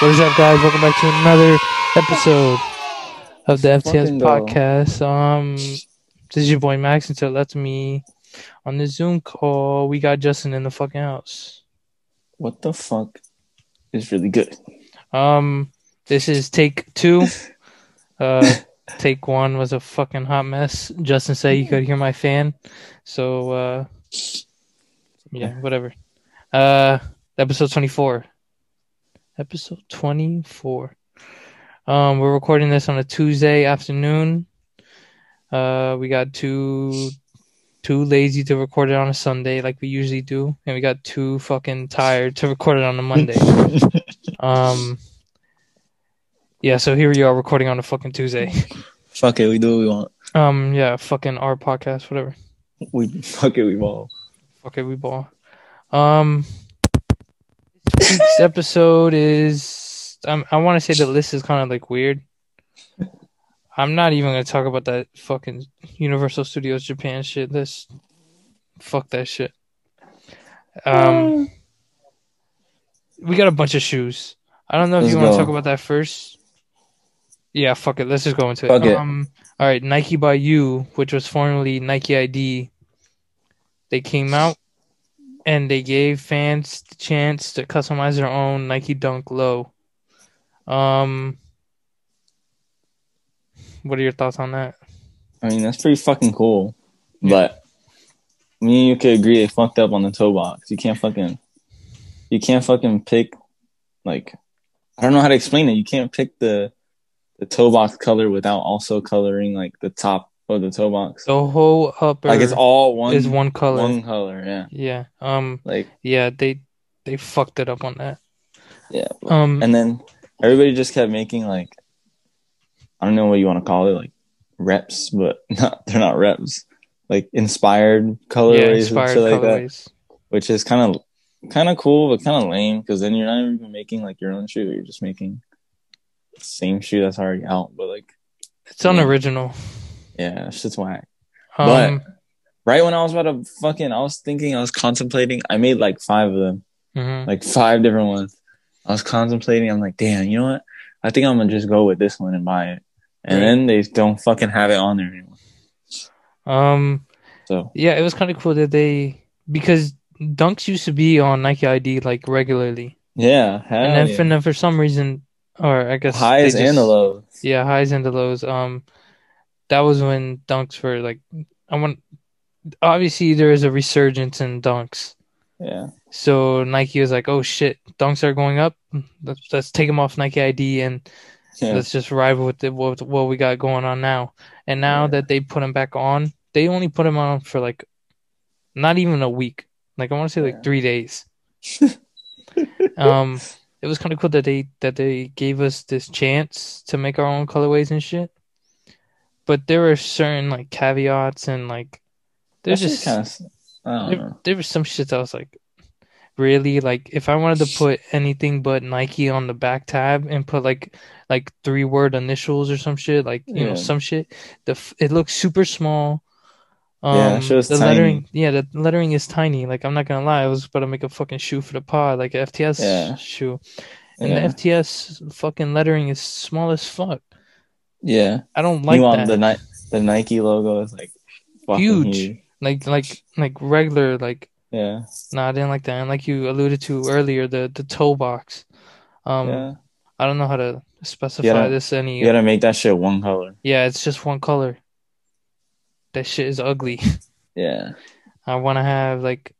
What is up, guys? Welcome back to another episode of the FTS podcast. Um, this is your boy Max, and to the left of me on the Zoom call, we got Justin in the fucking house. What the fuck is really good? Um, this is take two. Uh, take one was a fucking hot mess. Justin said you could hear my fan, so uh, yeah, whatever. Uh, episode twenty four. Episode twenty four. Um, we're recording this on a Tuesday afternoon. Uh, we got too too lazy to record it on a Sunday like we usually do, and we got too fucking tired to record it on a Monday. Um, yeah, so here we are recording on a fucking Tuesday. fuck it, we do what we want. Um, yeah, fucking our podcast, whatever. We fuck it, we ball. Fuck it, we ball. Um, this episode is. Um, I want to say the list is kind of like weird. I'm not even gonna talk about that fucking Universal Studios Japan shit. This, fuck that shit. Um, we got a bunch of shoes. I don't know if Let's you want to talk about that first. Yeah, fuck it. Let's just go into Fuck it. it. Um, all right, Nike by You, which was formerly Nike ID, they came out and they gave fans the chance to customize their own Nike Dunk Low. Um, what are your thoughts on that? I mean, that's pretty fucking cool. But me and you could agree they fucked up on the toe box. You can't fucking, you can't fucking pick, like, I don't know how to explain it. You can't pick the the toe box color without also coloring like the top of the toe box. The whole upper like it's all one is one color. one color. Yeah, Yeah. Um. like Yeah. They they fucked it up on that. yeah. Um. And then everybody just kept making like I don't know what you want to call it, like reps, but not they're not reps. Like inspired colorways yeah. and Inspired like that, colorways. which is kind of kind of cool, but kind of lame because then you're not even making like your own shoe. You're just making the same shoe that's already out. But like, It's unoriginal. Yeah, that shit's whack. Um. But- Right when I was about to fucking, I was thinking, I was contemplating. I made like five of them, mhm. like five different ones. I was contemplating. I'm like, damn, you know what? I think I'm gonna just go with this one and buy it. And Right. then they don't fucking have it on there anymore. Um. So Yeah. It was kind of cool that they because dunks used to be on Nike ID like regularly, yeah, and then, yeah. for, and then for some reason, or I guess highs they and the lows. Yeah, highs and the lows. Um, that was when dunks were like, I want. Obviously, there is a resurgence in dunks. Yeah, So Nike was like, "Oh shit, dunks are going up. Let's let's take them off Nike ID and yeah, let's just ride with the, what what we got going on now." And now Yeah. that they put them back on, they only put them on for like not even a week. Like I want to say Yeah. like three days. um, it was kind of cool that they that they gave us this chance to make our own colorways and shit. But there were certain like caveats and like there's That's just kind of. I there, there was some shit that was like really like if I wanted to put anything but Nike on the back tab and put like like three word initials or some shit like you know some shit the it looks super small um Yeah, the tiny. lettering yeah the lettering is tiny like I'm not gonna lie I was about to make a fucking shoe for the pod like a FTS Yeah. shoe and Yeah, the FTS fucking lettering is small as fuck yeah. I don't like Meanwhile, that the Ni- the Nike logo is like Huge. huge. like like like regular like Yeah, No, I didn't like that. And like you alluded to earlier, the the toe box. Um, yeah. I don't know how to specify gotta- this any. You gotta make that shit one color. Yeah, it's just one color. That shit is ugly. Yeah, I want to have like.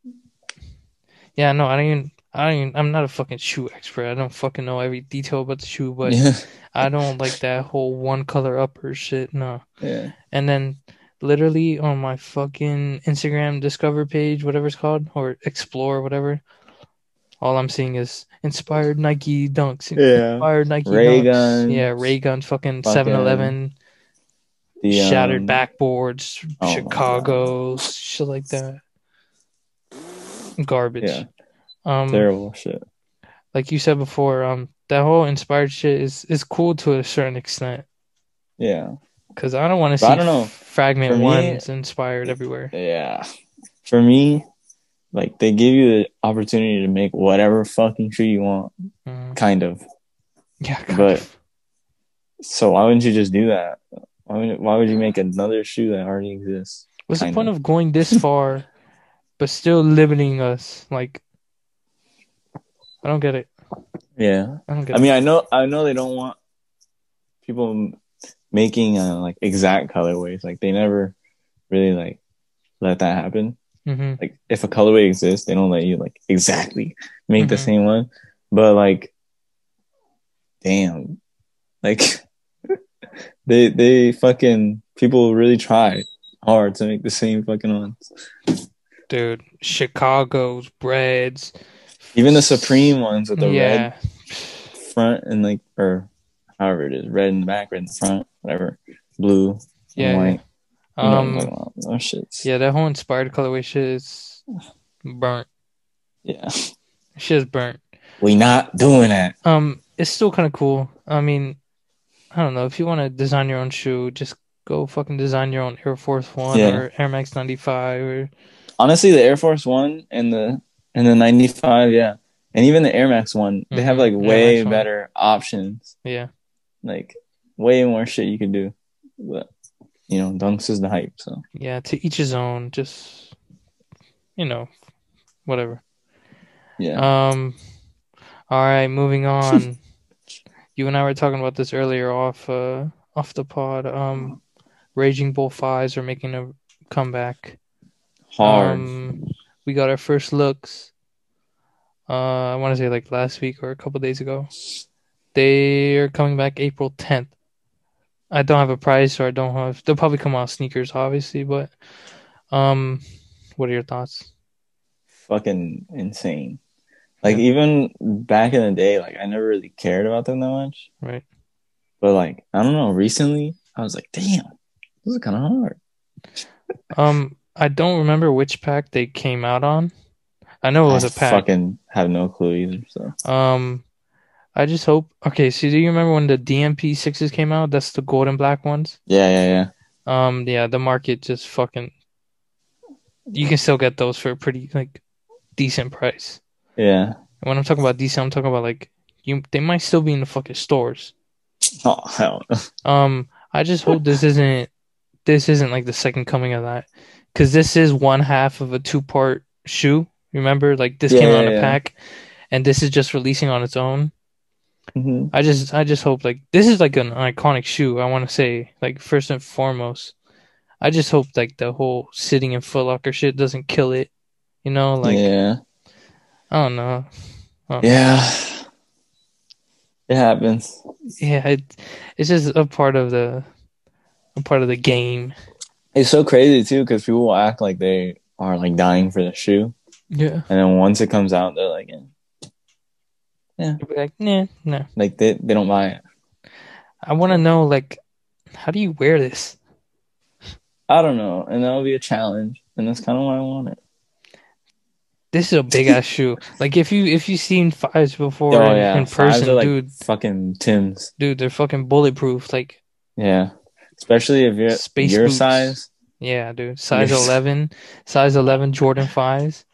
Yeah, no, I don't even. I don't even. I'm not a fucking shoe expert. I don't fucking know every detail about the shoe, but yeah, I don't like that whole one color upper shit. No. yeah. And then literally on my fucking Instagram discover page, whatever it's called, or explore, whatever, all I'm seeing is inspired Nike dunks. Yeah. Inspired Nike Ray dunks. guns. Yeah, Ray guns, fucking Fucking 7 Eleven, The, shattered um, backboards, oh Chicago, shit like that. Garbage. Yeah, Um terrible shit. like you said before, um that whole inspired shit is is cool to a certain extent. Yeah, Cause I don't want to see I don't know. fragment me- ones inspired everywhere. yeah. For me, like they give you the opportunity to make whatever fucking shoe you want, Mm. kind of. Yeah, kind But- of. So why wouldn't you just do that? Why would, why would you make another shoe that already exists? what's the point of. of going this far, but still limiting us? Like, I don't get it. Yeah. I don't get I it. mean, I know, I know they don't want people making uh, like exact colorways. Like they never really like let that happen. hmm Like if a colorway exists, they don't let you like exactly make the Mhm. same one. But like, damn, like they they fucking people really try hard to make the same fucking ones. Dude, Chicago's breads. Even the Supreme ones with the yeah. red front and like or however it is, red in the back, red in the front, whatever, blue, Yeah. white. You know what I'm Um, talking about. Those shits. yeah, that whole inspired colorway shit is burnt. yeah. Shit is burnt. We not doing that. Um, it's still kind of cool. I mean, I don't know if you want to design your own shoe, just go fucking design your own Air Force One Yeah. or Air Max ninety five or Honestly, the Air Force One and the and the 95, yeah, and even the Air Max one, they have Mhm. like way Max one. better options. yeah. Like way more shit you could do. But you know, Dunks is the hype. So Yeah, to each his own. Just you know, whatever. yeah, Um, all right, moving on. you and I were talking about this earlier off uh off the pod. Um, Raging Bull Fives are making a comeback. hard. Um, we got our first looks. Uh, I want to say like last week or a couple days ago. They are coming back April 10th. I don't have a price, or I don't have. They'll probably come out sneakers, obviously, but um, what are your thoughts? fucking insane. Like even back in the day, like I never really cared about them that much. Right. But like I don't know, recently I was like, damn, this is kind of hard. Um, I don't remember which pack they came out on. I know it was I a pack. Fucking have no clue either. So Um, I just hope. Okay, so do you remember when the DMP sixes came out? That's the gold and black ones. yeah, yeah, yeah. Um, yeah, the market just fucking. You can still get those for a pretty like decent price. Yeah. And when I'm talking about decent, I'm talking about like you. They might still be in the fucking stores. Oh hell. Um, I just hope this isn't. This isn't like the second coming of that, because this is one half of a two part shoe. Remember, like this came Yeah, out in a pack, and this is just releasing on its own. Mhm. I just I just hope like this is like an iconic shoe. I want to say like first and foremost. I just hope like the whole sitting in Foot Locker shit doesn't kill it. You know, like yeah. I don't know. Yeah. It happens. Yeah, it, it's just a part of the a part of the game. It's so crazy too because people will act like they are like dying for the shoe, Yeah. and then once it comes out, they're like, eh. yeah, You'll be like, nah, no. like they they don't buy it. I want to know like how do you wear this? I don't know, and that'll be a challenge, and that's kind of why I want it. This is a big ass shoe. Like if you if you've seen fives before oh in, yeah, in Fives person, are like dude, fucking Tim's. dude, they're fucking bulletproof. Like Yeah, especially if you're Space your boots. size. yeah, dude, size eleven, size eleven Jordan fives.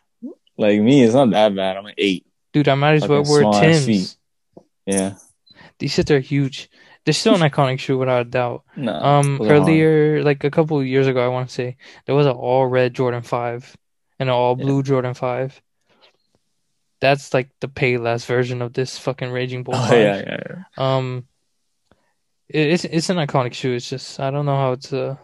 Like me, it's not that bad. I'm an eight. Dude, I might as well wear Tim's. Yeah, These shit are huge. They're still an iconic shoe without a doubt. no. Um, earlier, like a couple of years ago, I want to say there was an all red Jordan five and an all blue Jordan five. That's like the Payless version of this fucking Raging Bull Oh yeah, yeah, yeah. Um, it's it's an iconic shoe. It's just I don't know how it's uh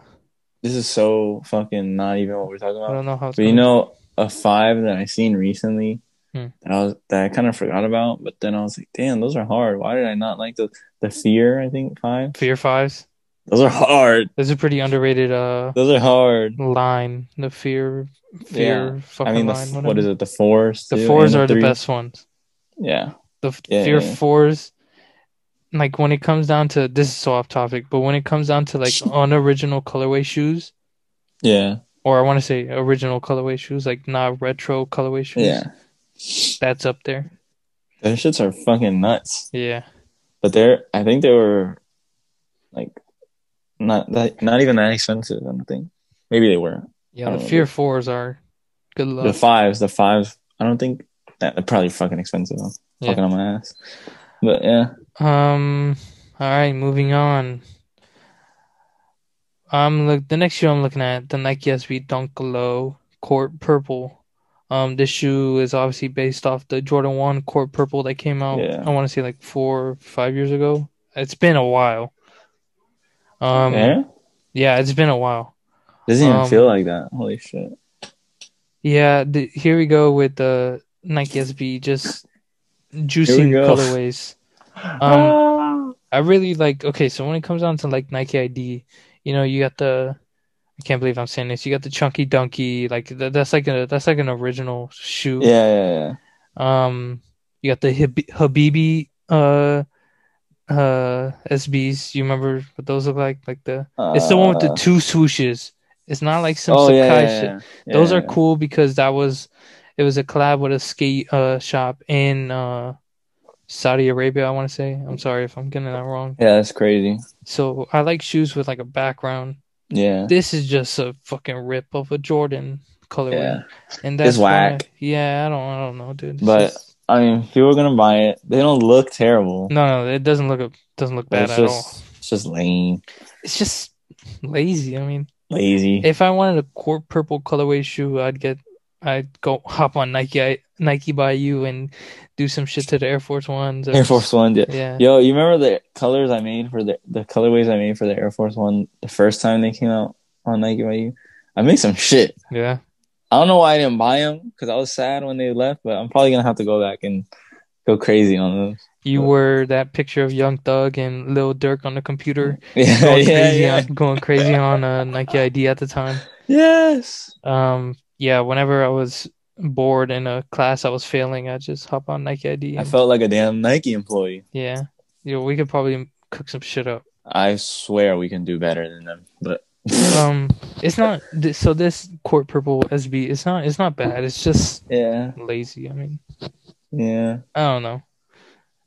This is so fucking not even what we're talking about. I don't know how it's. But you know, a five that I seen recently Hmm. that I was that I kind of forgot about, but then I was like, damn, those are hard. Why did I not like the the fear? I think five. Fear fives. Those are hard. Those are pretty underrated uh Those are hard. line. The fear fear Yeah. fucking I mean, the, line. what is it? The fours. The fours are the best ones. Yeah. The f- Yeah, fear yeah. fours, like when it comes down to this is so off topic, but when it comes down to like unoriginal colorway shoes, Yeah. or I want to say original colorway shoes, like not retro colorway shoes, Yeah. that's up there. Those shits are fucking nuts. Yeah, But they're, I think they were like not that, not even that expensive. I don't think. Maybe they were. yeah. The fear fours are good luck. The fives, the fives. I don't think that they're probably fucking expensive. I'm Yeah. fucking on my ass. But yeah, Um. All right, moving on. I'm look the next shoe I'm looking at the Nike SB Dunk Low Court Purple. Um, this shoe is obviously based off the Jordan One Court Purple that came out. Yeah. I want to say like four, or five years ago. It's been a while. Um, yeah, yeah, it's been a while. doesn't even um, feel like that. Holy shit! Yeah, the, here we go with the Nike SB, just juicing colorways. Um, I really like. Okay, so when it comes down to like Nike ID, you know, you got the. I can't believe I'm saying this. You got the chunky Dunky, like th- that's like a that's like an original shoe. yeah, yeah, yeah. Um, you got the Hab- Habibi uh uh SBs. You remember what those look like? Like the it's the one with the Uh, two swooshes. It's not like some oh yeah, Sacai yeah, shit. yeah, yeah. Those yeah, are cool because that was it was a collab with a skate uh shop in uh Saudi Arabia, I want to say. I'm sorry if I'm getting that wrong. Yeah, that's crazy. So I like shoes with like a background. Yeah, This is just a fucking rip of a Jordan colorway. yeah. And that's It's why- whack. yeah, I don't I don't know, dude. It's But- just- I mean, people are gonna buy it, they don't look terrible. no, no, it doesn't look doesn't look bad it's at all. just, it's just lame, It's just lazy. I mean, lazy. if I wanted a court purple colorway shoe, I'd get I'd go hop on Nike Nike by you and do some shit to the Air Force Ones. or- Air Force One. Yeah. Yeah. Yo, you remember the colors I made for the the colorways I made for the Air Force One the first time they came out on Nike by you? I made some shit. Yeah. I don't know why I didn't buy them because I was sad when they left, but I'm probably gonna have to go back and go crazy on those. You were that picture of Young Thug and Lil Durk on the computer Yeah, going yeah, crazy yeah. on going crazy on uh, Nike ID at the time. Yes. Um yeah, whenever I was bored in a class I was failing, I just hop on Nike ID. I felt like a damn Nike employee. yeah. You know, we could probably cook some shit up. I swear we can do better than them, but Um it's not so this court purple SB it's not it's not bad. It's just yeah, lazy. I mean, yeah. I don't know.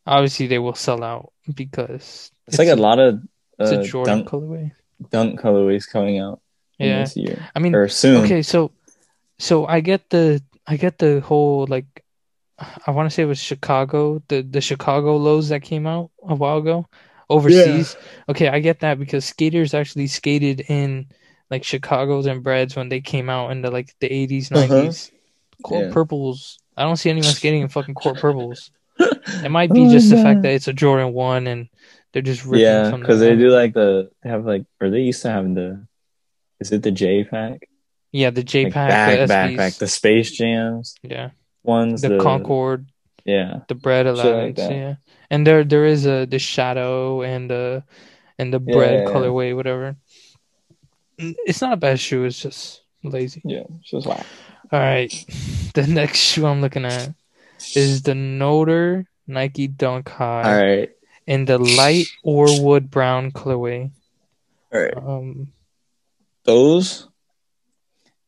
Obviously they will sell out because It's, like a lot of it's uh, a Jordan dunk, colorway. dunk colorways coming out Yeah. this year I mean or soon. Okay, so so I get the I get the whole like I want to say it was Chicago, the the Chicago lows that came out a while ago overseas. Okay, I get that because skaters actually skated in like Chicago's and Breads when they came out in the like the 80s, Uh-huh. 90s. Court Yeah. purples. I don't see anyone skating in fucking court purples. It might be Oh, just the fact that it's a Jordan 1 and they're just ripping Yeah, because they do like the they have like or they used to have the is it the J pack? Yeah, the J Like pack, back, the back, SBs. back, the Space Jams yeah, ones, the, Concord, Yeah, the bread Shit like yeah. And there there is a the shadow and the and the bread Yeah, colorway, whatever. It's not a bad shoe. It's just lazy. yeah, it's just whack. All right, the next shoe I'm looking at is the Notre Nike Dunk High All right, in the light or wood brown colorway. all right. Um, Those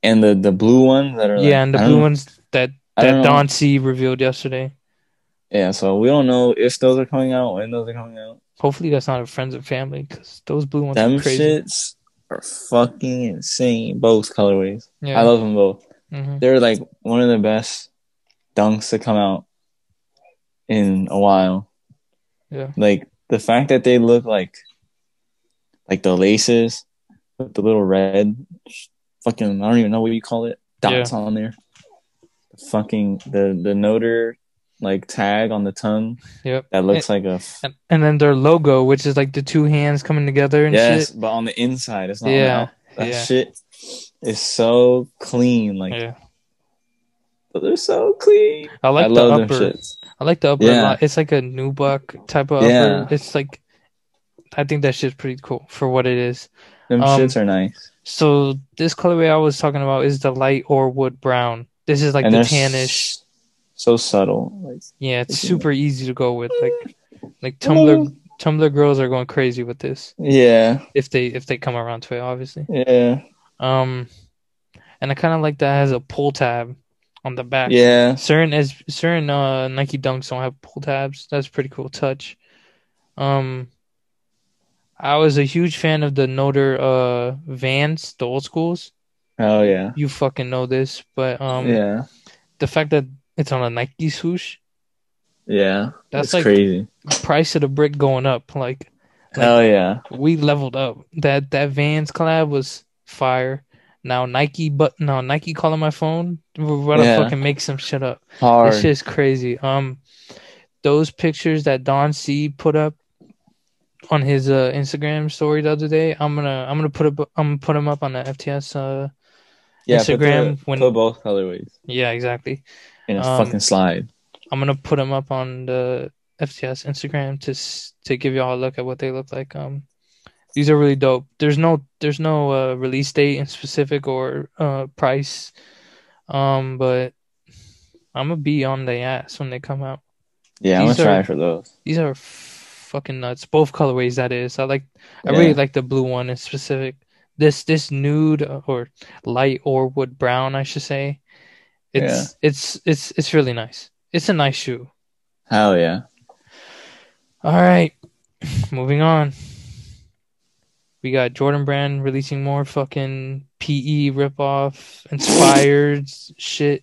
and the the blue ones that are like, yeah, and the blue ones that that. Don C revealed yesterday. Yeah, so we don't know if those are coming out, when those are coming out. Hopefully that's not a friends and family because those blue ones Them are crazy. shits are fucking insane. Both colorways, Yeah. I love them both. Mhm. They're like one of the best dunks to come out in a while. Yeah. Like the fact that they look like like the laces with the little red fucking I don't even know what you call it dots on there. Fucking the the Notre like tag on the tongue Yep. that looks like a f- And, and then their logo, which is like the two hands coming together and yes, shit. but on the inside it's not. Yeah, Yeah, that yeah. shit is so clean. Like Yeah. But they're so clean. I like I the upper. I like the upper Yeah. It's like a nubuck type of Yeah. upper. It's like I think that shit's pretty cool for what it is. Them Um, shits are nice. So this colorway I was talking about is the light Orewood brown. This is like and the tannish. so subtle. Like Yeah, it's super easy to go with. Like like Tumblr Tumblr girls are going crazy with this yeah, if they if they come around to it, obviously. yeah, Um, and I kind of like that it has a pull tab on the back. yeah. Certain as certain uh Nike Dunks don't have pull tabs. That's a pretty cool touch. Um, I was a huge fan of the Notre uh Vans, the old schools. Oh yeah, You fucking know this, but um, yeah, the fact that it's on a Nike swoosh, yeah. That's like- crazy. price of the brick going up. Like Hell yeah. we leveled up. That that Vans collab was fire. Now Nike, but no Nike calling my phone. We're gonna Yeah. fucking make some shit up. Hard. This shit's crazy. Um, those pictures that Don C put up on his uh, Instagram story the other day, I'm gonna I'm gonna put up I'm gonna put him up on the FTS. Uh, yeah, put Instagram the- when- put both colorways yeah, exactly. in a Um, fucking slide. I'm gonna put them up on the FTS Instagram to to give y'all a look at what they look like. Um, these are really dope. There's no there's no uh, release date in specific or uh, price. Um, but I'm gonna be on the ass when they come out. Yeah, I'm these gonna try for those. These are fucking nuts. Both colorways, that is. I like. I Yeah. really like the blue one in specific. This this nude uh, or light Orewood brown, I should say. It's it's it's it's really nice. It's a nice shoe. Hell yeah. All right, moving on. We got Jordan Brand releasing more fucking PE ripoff inspired shit,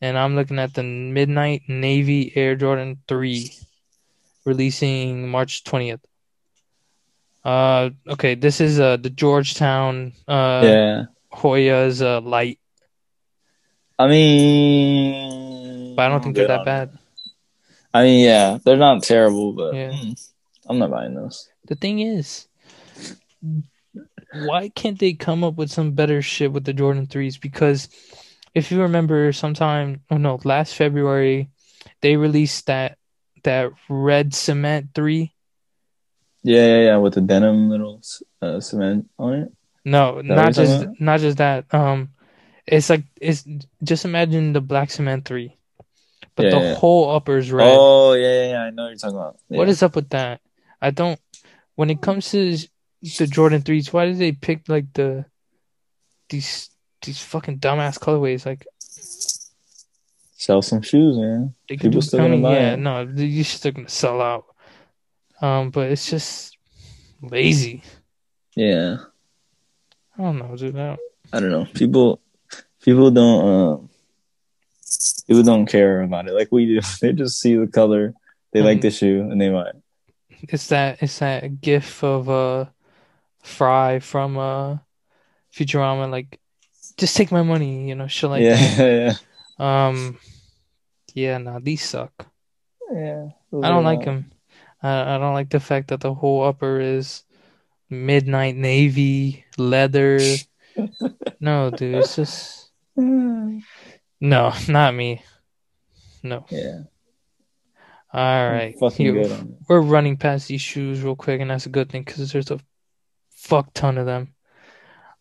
and I'm looking at the Midnight Navy Air Jordan Three, releasing March twentieth. Uh, okay, this is uh the Georgetown uh yeah. Hoya's uh light, I mean, but I don't think they're good that bad. I mean, yeah, they're not terrible, but Yeah. mm, I'm not buying those. The thing is, why can't they come up with some better shit with the Jordan 3s? Because if you remember sometime, oh no, last February, they released that that red cement 3. Yeah, yeah, yeah, with the denim little uh, cement on it. No, not just about? not just that. Um it's like it's just imagine the black cement 3. But Yeah, the yeah. whole upper is red. Oh, yeah, yeah, yeah, I know what you're talking about. What is up with that? I don't. When it comes to the Jordan threes, why did they pick like the these these fucking dumbass colorways? Like sell some shoes, man? they People still I gonna mean, buy yeah, it. no, you still gonna sell out. Um, but it's just lazy. Yeah, I don't know, dude. I don't- I don't know. People, people don't, uh, people don't care about it like we do. They just see the color, they like Mhm. the shoe, and they buy it. It's that it's that gif of uh Fry from uh Futurama, like just take my money, you know, shit like yeah, that. yeah, Um, yeah, no, these suck. yeah. I don't like them. I, I don't like the fact that the whole upper is midnight navy leather. no, dude, it's just no, not me. No. Yeah, All right, Here- good on it. we're running past these shoes real quick, and that's a good thing because there's a fuck ton of them.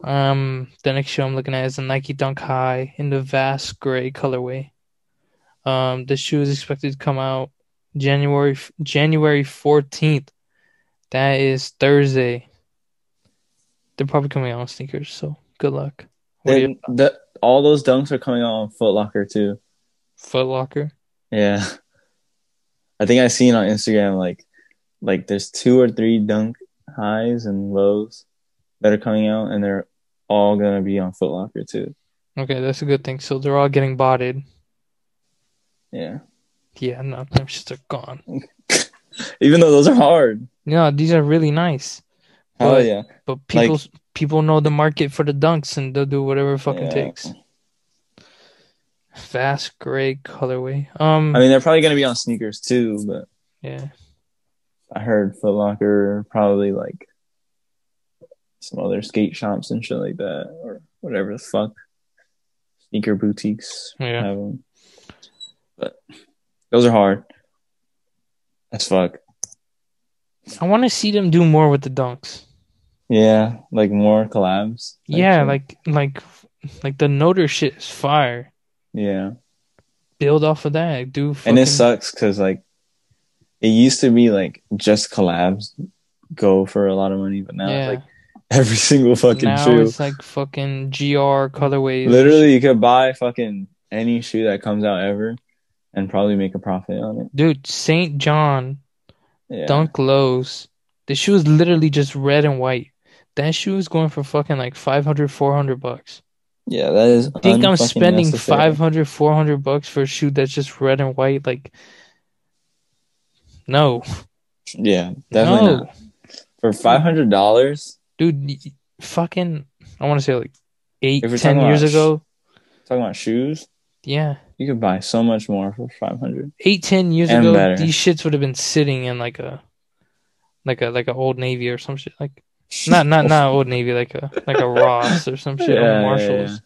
Um, the next shoe I'm looking at is the Nike Dunk High in the vast gray colorway. Um, the shoe is expected to come out January January 14th. That is Thursday. They're probably coming out on sneakers, so good luck. Do the, all those dunks are coming out on Foot Locker too. Foot Locker? Yeah. I think I seen on Instagram like like there's two or three dunk highs and lows that are coming out and they're all gonna be on Foot Locker too. Okay, that's a good thing. So they're all getting botted. Yeah. Yeah, no, them shits are gone. Even though those are hard. No, these are really nice. But- yeah. But people people know the market for the dunks and they'll do whatever it fucking Yeah. takes. Vast gray colorway. Um I mean they're probably gonna be on sneakers too, but yeah. I heard Foot Locker probably like some other skate shops and shit like that or whatever the fuck. Sneaker boutiques Yeah. have them. Those are hard. As fuck. I want to see them do more with the dunks. Yeah, like more collabs. type yeah, like like like the Notre shit is fire. yeah, Build off of that. Do fucking, and it sucks because like it used to be like just collabs go for a lot of money, but now yeah. it's like every single fucking now shoe. it's like fucking GR colorways. Literally, you could buy fucking any shoe that comes out ever, and probably make a profit on it. Dude, St. John Yeah, Dunk Lows. The shoe is literally just red and white. That shoe is going for fucking like 500, 400 bucks. yeah, that is. I think I'm spending necessary. 500, 400 bucks for a shoe that's just red and white. Like, no, Yeah, definitely no, not. For five hundred dollars, dude, fucking. I want to say like eight, If ten years about sh- ago. talking about shoes, Yeah, you could buy so much more for five hundred. eight, ten years And ago, better. these shits would have been sitting in like a, like a like a Old Navy or some shit. Like not not not Old Navy, like a like a Ross or some shit Yeah, or yeah, Marshalls.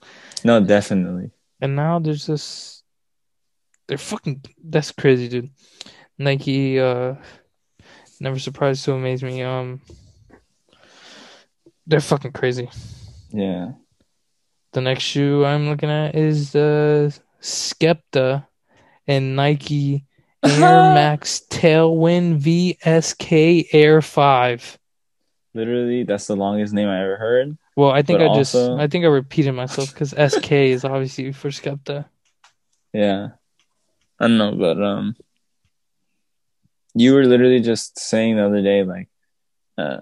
No, definitely. And now there's this. They're fucking. That's crazy, dude. Nike. uh Never surprised to amaze me. Um. They're fucking crazy. Yeah. The next shoe I'm looking at is the Skepta and Nike Air Max Tailwind VSK Air 5. Literally, that's the longest name I ever heard. Well, I think But I just I think I repeated myself because SK is obviously for Skepta. Yeah. I don't know, but um you were literally just saying the other day, like, uh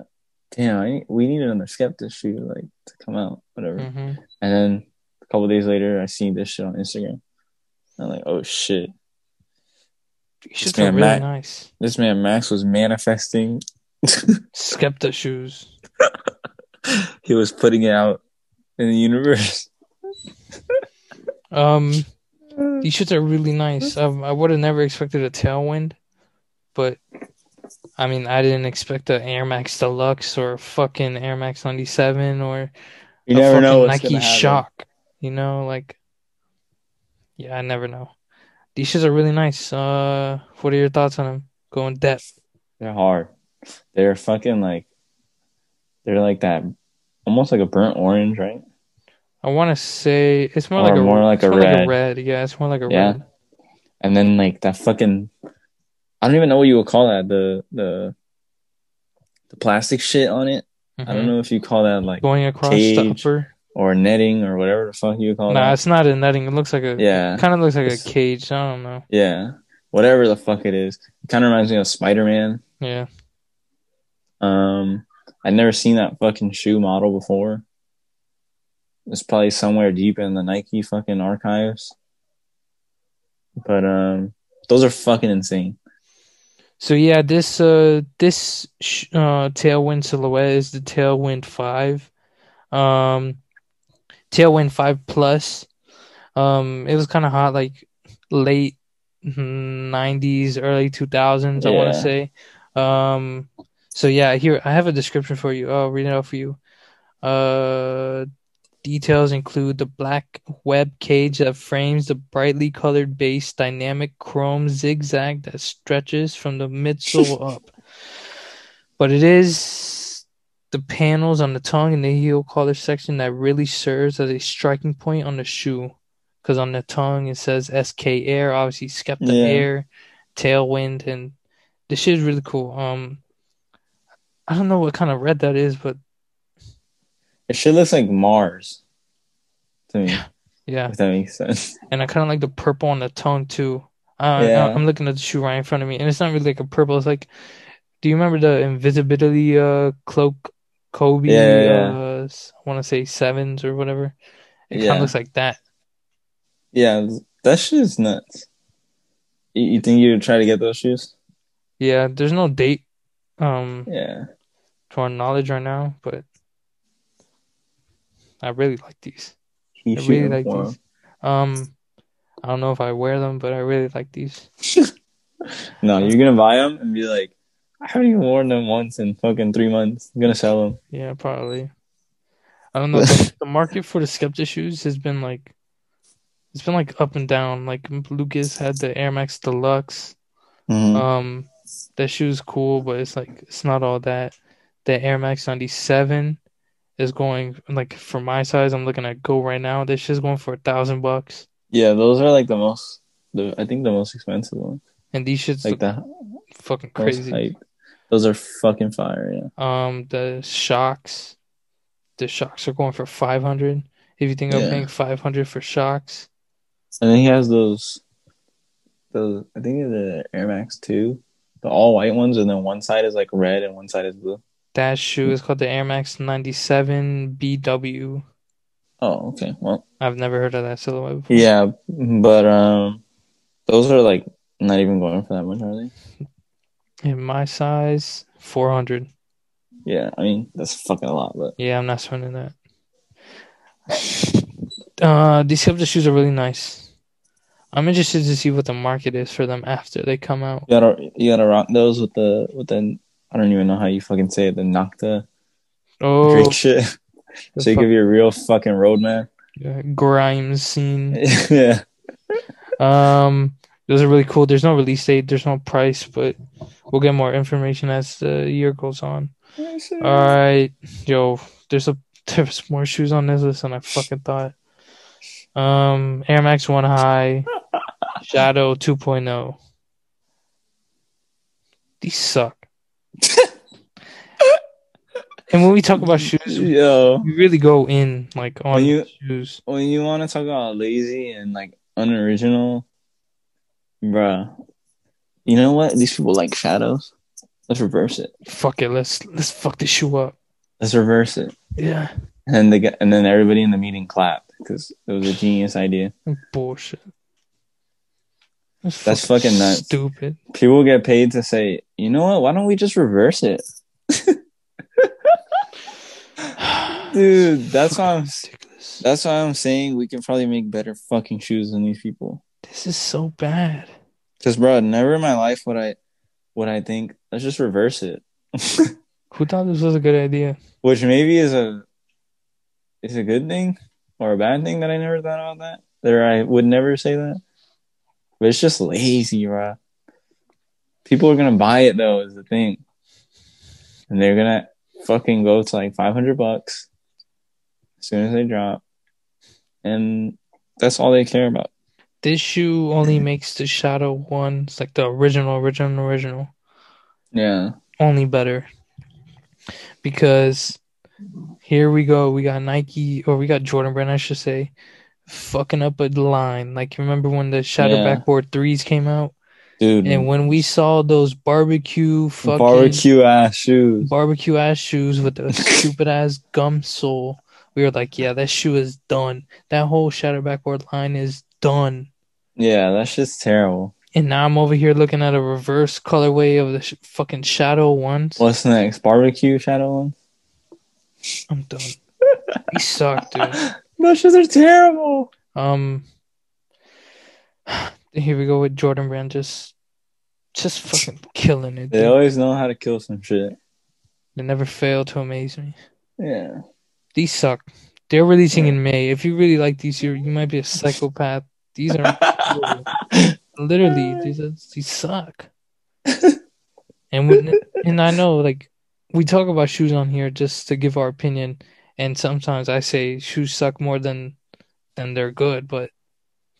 damn, I, we need another Skepta shoe, like, to come out, whatever. hmm And then a couple days later I seen this shit on Instagram. I'm like, oh shit. Man, are really nice. This man Max was manifesting. Skepta shoes. he was putting it out in the universe. Um, these shits are really nice. Um, I would have never expected a tailwind, but I mean, I didn't expect a Air Max Deluxe or fucking Air Max 97 or You never know Nike. Shock. You know, like, yeah, I never know. These shits are really nice. Uh, what are your thoughts on them? Go in depth. They're hard. They're fucking like they're like that almost like a burnt orange, right? I want to say it's more Or like a more like a more like a red. red. Yeah, it's more like a Yeah. red. And then like that fucking I don't even know what you would call that, the the the plastic shit on it. I don't Mhm. know if you call that like Going across the upper. Or netting or whatever the fuck you call Nah, that. it's not a netting. It looks like a Yeah. kind of looks like It's- a cage. I don't know. Yeah. Whatever the fuck it is. It kinda reminds me of Spider Man. Yeah. Um I'd never seen that fucking shoe model before. It's probably somewhere deep in the Nike fucking archives. But um those are fucking insane. So yeah, this uh this sh- uh tailwind silhouette is the Tailwind Five, um, Tailwind Five Plus. Um, it was kind of hot, like late '90s, early 2000s. I want to say. Um, so yeah, here I have a description for you. I'll read it out for you. Uh, details include the black web cage that frames the brightly colored base, dynamic chrome zigzag that stretches from the midsole up. But it is the panels on the tongue and the heel collar section that really serves as a striking point on the shoe. Because on the tongue it says SK Air, obviously Skepta Yeah. Air, Tailwind, and this shit is really cool. Um, I don't know what kind of red that is, but It shit looks like Mars to me, yeah. if that makes sense. and I kind of like the purple on the tongue too. Uh, Yeah. I'm looking at the shoe right in front of me, and it's not really like a purple. It's like, do you remember the invisibility uh cloak Kobe? Yeah, yeah, Uh, I want to say sevens or whatever. It kind of looks like that. Yeah, that shit is nuts. You, you think you would try to get those shoes? Yeah, there's no date, um, Yeah. to our knowledge right now, but I really like these. He I really like these. Um, I don't know if I wear them, but I really like these. No, you're gonna buy them and be like, I haven't even worn them once in fucking three months. I'm gonna sell them. Yeah, probably. I don't know. The, market for the Skepta shoes has been like, it's been like up and down. Like Lucas had the Air Max Deluxe. Mm-hmm. Um, that shoe's cool, but it's like it's not all that. The Air Max 97 is going like for my size. I'm looking at Go right now. This shit's going for a thousand bucks, Yeah, those are like the most. The I think the most expensive ones. and these shits Like the fucking crazy. Those are fucking fire. Yeah. Um, the shocks, the shocks are going for 500. If you think I'm Yeah. paying 500 for shocks. And then he has those. Those I think the Air Max two, the all white ones, and then one side is like red and one side is blue. That shoe is called the Air Max 97 BW. Oh, okay. Well, I've never heard of that silhouette before. yeah, but um, those are like not even going for that much, are they? In my size, four hundred. Yeah, I mean that's fucking a lot, but Yeah, I'm not spending that. Uh, these Skepta shoes are really nice. I'm interested to see what the market is for them after they come out. you gotta you gotta rock those with the with the I don't even know how you fucking say it the Nocta Oh, Drake shit. so you fuck- give you a real fucking roadman. yeah, grime scene. yeah. Um, those are really cool. There's no release date. There's no price, but we'll get more information as the year goes on. All right, yo, there's a there's more shoes on this list than I fucking thought. Um, Air Max One High, Shadow 2.0. These suck. and when we talk about shoes, Yo, we really go in like on When you- shoes. when you want to talk about lazy and like unoriginal, bruh, you know what? These people like shadows. Let's reverse it. Fuck it, let's let's fuck this shoe up. Let's reverse it. Yeah, And then they and then everybody in the meeting clapped because it was a genius idea. bullshit. That's fucking nuts. Stupid. People get paid to say, you know what? Why don't we just reverse it, dude? That's why I'm. ridiculous. That's why I'm saying we can probably make better fucking shoes than these people. This is so bad. Cause, bro, never in my life would I, would I think let's just reverse it. Who thought this was a good idea? which maybe is a is a good thing or a bad thing that I never thought about that. Or I would never say that. But it's just lazy, bro. People are gonna buy it though, is the thing. And they're gonna fucking go to like five hundred bucks as soon as they drop. And that's all they care about. This shoe only makes the Shadow one, it's like the original, original, original, Yeah. only better. Because here we go, we got Nike, or we got Jordan Brand, I should say, fucking up a line. Like, remember when the Shadow Yeah. Backboard 3s came out? Dude. And when we saw those barbecue fucking barbecue ass shoes. barbecue ass shoes with the stupid ass gum sole. We were like, yeah, that shoe is done. That whole shadow backboard line is done. Yeah, that's just terrible. And now I'm over here looking at a reverse colorway of the sh- fucking shadow ones. What's next? Barbecue shadow ones? I'm done. you suck, dude. Those shoes are terrible. Um, here we go with Jordan Brand, just, just fucking killing it. They Dude. always know how to kill some shit. They never fail to amaze me. Yeah. These suck. They're releasing in May. If you really like these, you you might be a psychopath. These are literally these are, these suck. and when, and I know like we talk about shoes on here just to give our opinion, and sometimes I say shoes suck more than than they're good, but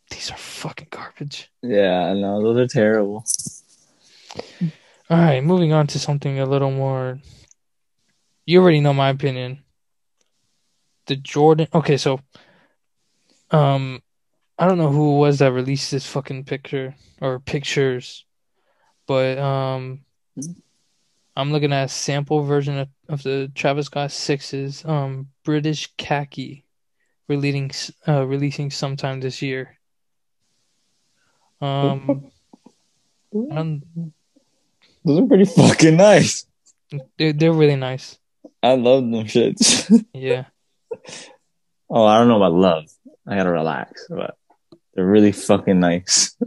these are fucking garbage. yeah, I know. Those are terrible. All right, moving on to something a little more. You already know my opinion. The Jordan. Okay, so, um, I don't know who it was that released this fucking picture or pictures, but um, I'm looking at a sample version of, of the Travis Scott sixes. Um, British khaki, releasing uh releasing sometime this year. Um, Those are pretty fucking nice. they're they're really nice. I love them shits. Yeah. oh, I don't know about love. I gotta relax, but they're really fucking nice.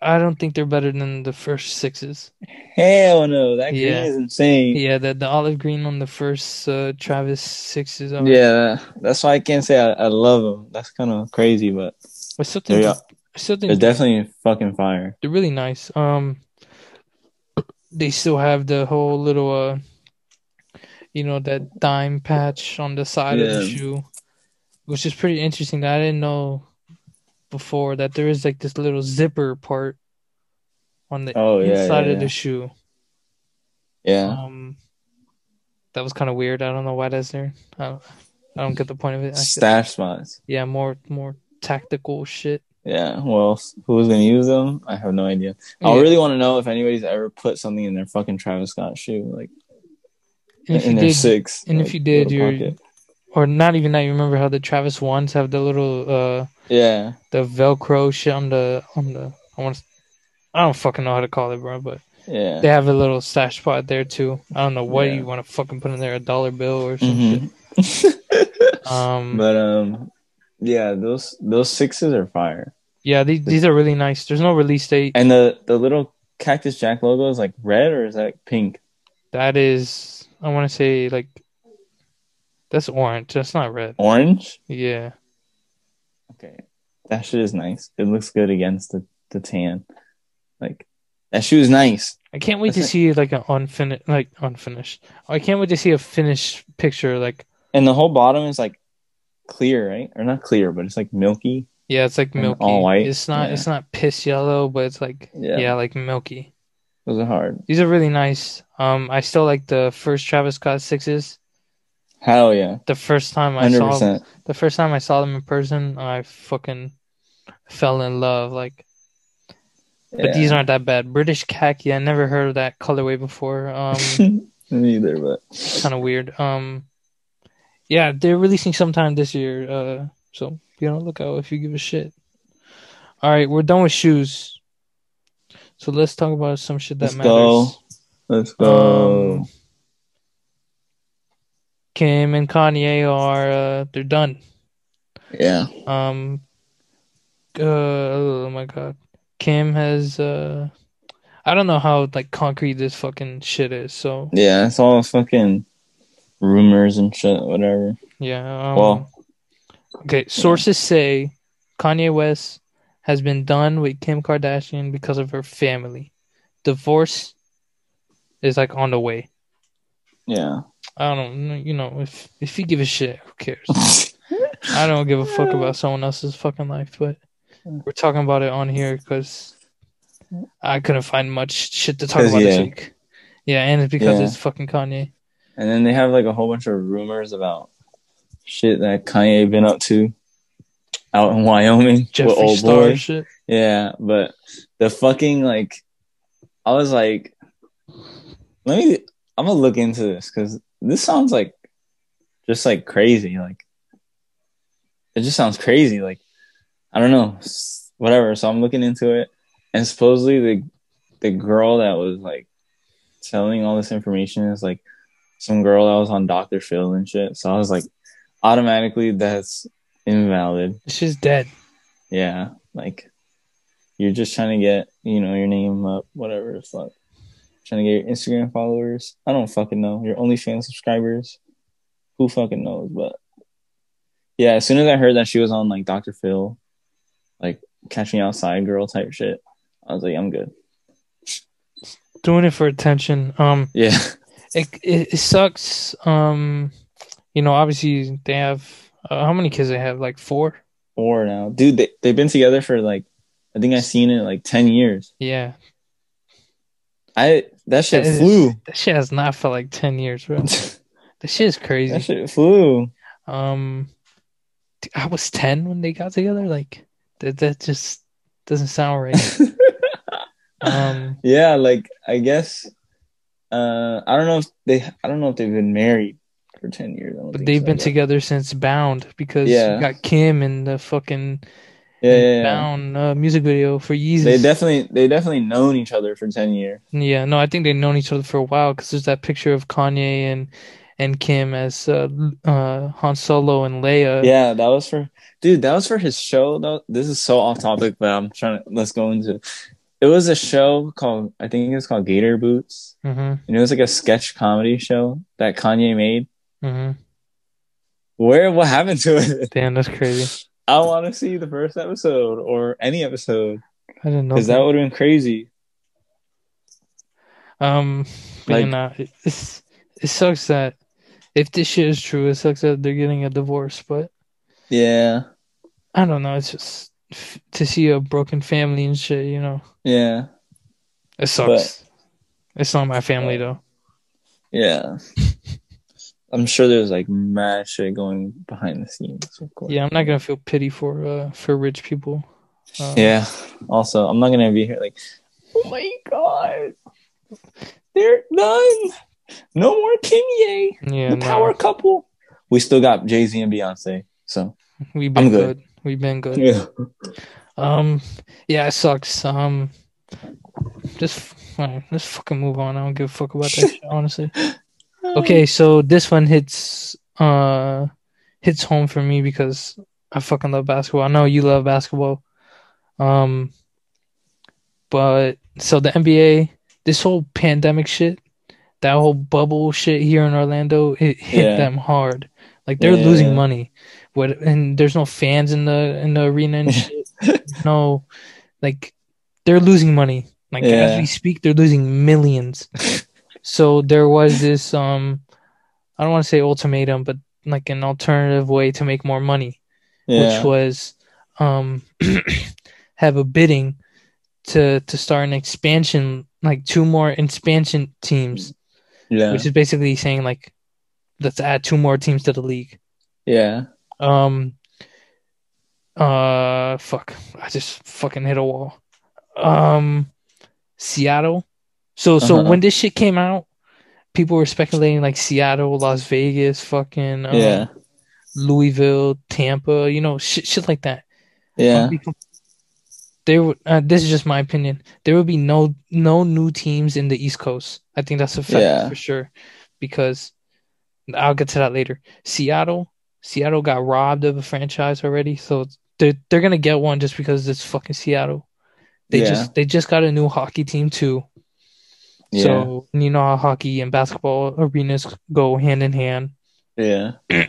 I don't think they're better than the first sixes. Hell no, that green Yeah. is insane. Yeah, the the olive green on the first uh, Travis sixes. Are, Yeah, that's why I can't say I, I love them. That's kind of crazy, but I still think they're, I still they're definitely fucking fire. they're really nice. Um, they still have the whole little uh, you know, that dime patch on the side of the shoe, which is pretty interesting. I didn't know before that there is like this little zipper part on the Oh, yeah, inside yeah, of the shoe. Yeah, Um, that was kind of weird. I don't know why that's there. I don't, I don't get the point of it. Stash spots. yeah, more more tactical shit. Yeah, well, who's gonna use them? I have no idea. I really want to know if anybody's ever put something in their fucking Travis Scott shoe, like And if in you their did, six. and if you did, you're- pocket. Or not even that, you remember how the Travis ones have the little uh yeah, the Velcro shit on the on the I want I don't fucking know how to call it, bro. But Yeah. they have a little stash spot there too. I don't know what Yeah. you want to fucking put in there, a dollar bill or some Mhm. shit. Um, but um, yeah, those those sixes are fire. yeah, these these are really nice. There's no release date. And the the little Cactus Jack logo is like red or is that pink? That is, I want to say like, that's orange. That's not red. Orange. Yeah, Okay, that shit is nice. It looks good against the the tan. Like that shoe is nice. I can't wait to That's it. see like an unfinished, like unfinished. I can't wait to see a finished picture. Like, And the whole bottom is like clear, right? Or not clear, but it's like milky. yeah, it's like milky. all white? It's not. Yeah. It's not piss yellow, but it's like Yeah. yeah, like milky. Those are hard. These are really nice. Um, I still like the first Travis Scott sixes. Hell yeah, The first time I hundred saw the first time I saw them in person, I fucking fell in love. Like, but these aren't that bad. British khaki. I never heard of that colorway before. Um, neither, but kind of weird. Um, yeah, they're releasing sometime this year. Uh, so be on the lookout if you give a shit. All right, we're done with shoes. So let's talk about some shit that Let's go. let's go. Um, Kim and Kanye are uh, they're done. yeah, Um, uh, oh my god, Kim has uh, I don't know how like concrete this fucking shit is. So yeah. It's all fucking rumors and shit. Whatever. yeah. Um, Well- okay. Sources say Kanye West has been done with Kim Kardashian because of her family. Divorce is like on the way. Yeah. I don't know. You know, if if you give a shit, who cares? I don't give a fuck about someone else's fucking life, but mm. we're talking about it on here because mm. I couldn't find much shit to talk about this yeah. week. Yeah, and it's because Yeah. it's fucking Kanye. And then they have like a whole bunch of rumors about shit that Kanye been up to out in Wyoming Jeffree with old Star boy. shit. Yeah, but the fucking like, I was like, let me. I'm gonna look into this because this sounds like just like crazy. Like, it just sounds crazy. Like, I don't know, whatever. So I'm looking into it, and supposedly the the girl that was like telling all this information is like some girl that was on Dr. Phil and shit. So I was like, automatically that's invalid. She's dead. Yeah, like you're just trying to get, you know, your name up, whatever the fuck. Trying to get your Instagram followers. I don't fucking know. Your OnlyFans subscribers. Who fucking knows? But yeah, as soon as I heard that she was on like Dr. Phil, like catch me outside girl type shit, I was like, I'm good. Doing it for attention. Um, Yeah. it it, it sucks. Um, you know, obviously they have uh, how many kids they have? Like four. Four now. Dude, they, they've been together for like I think I've seen it like ten years. Yeah, I that shit That is- flew. that shit has not felt like ten years, bro. that shit is crazy. That shit flew. Um, I was ten when they got together. Like that, that just doesn't sound right. Um, yeah, like I guess uh I don't know if they I don't know if they've been married for ten years. But they've so, been together since Bound because Yeah. you got Kim and the fucking Yeah, yeah, yeah. Bound uh, music video for Yeezus. They definitely they definitely known each other for ten years. yeah, no, I think they've known each other for a while because there's that picture of Kanye and and Kim as uh, uh, Han Solo and Leia. Yeah, that was for dude. That was for his show. Though this is so off topic, but I'm trying to let's go into. It was a show called I think it was called Gator Boots, hmm and it was like a sketch comedy show that Kanye made. hmm Where what happened to it? Damn, that's crazy. I want to see the first episode or any episode I didn't know. because that would have been crazy. Um, but Like- you know, it, it's, it sucks that if this shit is true, it sucks that they're getting a divorce. But Yeah, I don't know. It's just f- to see a broken family and shit. You know, yeah, it sucks. it's not my family though. yeah. I'm sure there's like mad shit going behind the scenes. Of course. Yeah, I'm not gonna feel pity for uh for rich people. Um, Yeah. Also, I'm not gonna be here like, oh my god, they're done. No more Kimye, yeah. the no. power couple. We still got Jay Z and Beyonce, so We've been good. good. We've been good. yeah. Um, yeah, it sucks. Um, just let's fucking move on. I don't give a fuck about that shit, honestly. Okay, so this one hits uh hits home for me because I fucking love basketball. I know you love basketball. Um but so the NBA, this whole pandemic shit, that whole bubble shit here in Orlando, it hit Yeah. them hard. Like they're Yeah. losing money. What and there's no fans in the in the arena and shit. no like they're losing money. Like as we speak, they're losing millions. so there was this um I don't want to say ultimatum, but like an alternative way to make more money Yeah. which was um have a bidding to to start an expansion like two more expansion teams yeah. which is basically saying like let's add two more teams to the league yeah. um uh fuck i just fucking hit a wall um seattle so so Uh-huh. when this shit came out people were speculating like seattle las vegas fucking um, Yeah. louisville tampa you know shit, shit like that Yeah. There, would- uh, this is just my opinion. There will be no no new teams in the East Coast. I think that's a fact Yeah. for sure, because I'll get to that later. Seattle, Seattle got robbed of a franchise already, so they're they're gonna get one just because it's fucking Seattle. They Yeah. just they just got a new hockey team too. Yeah. So you know how hockey and basketball arenas go hand in hand. yeah.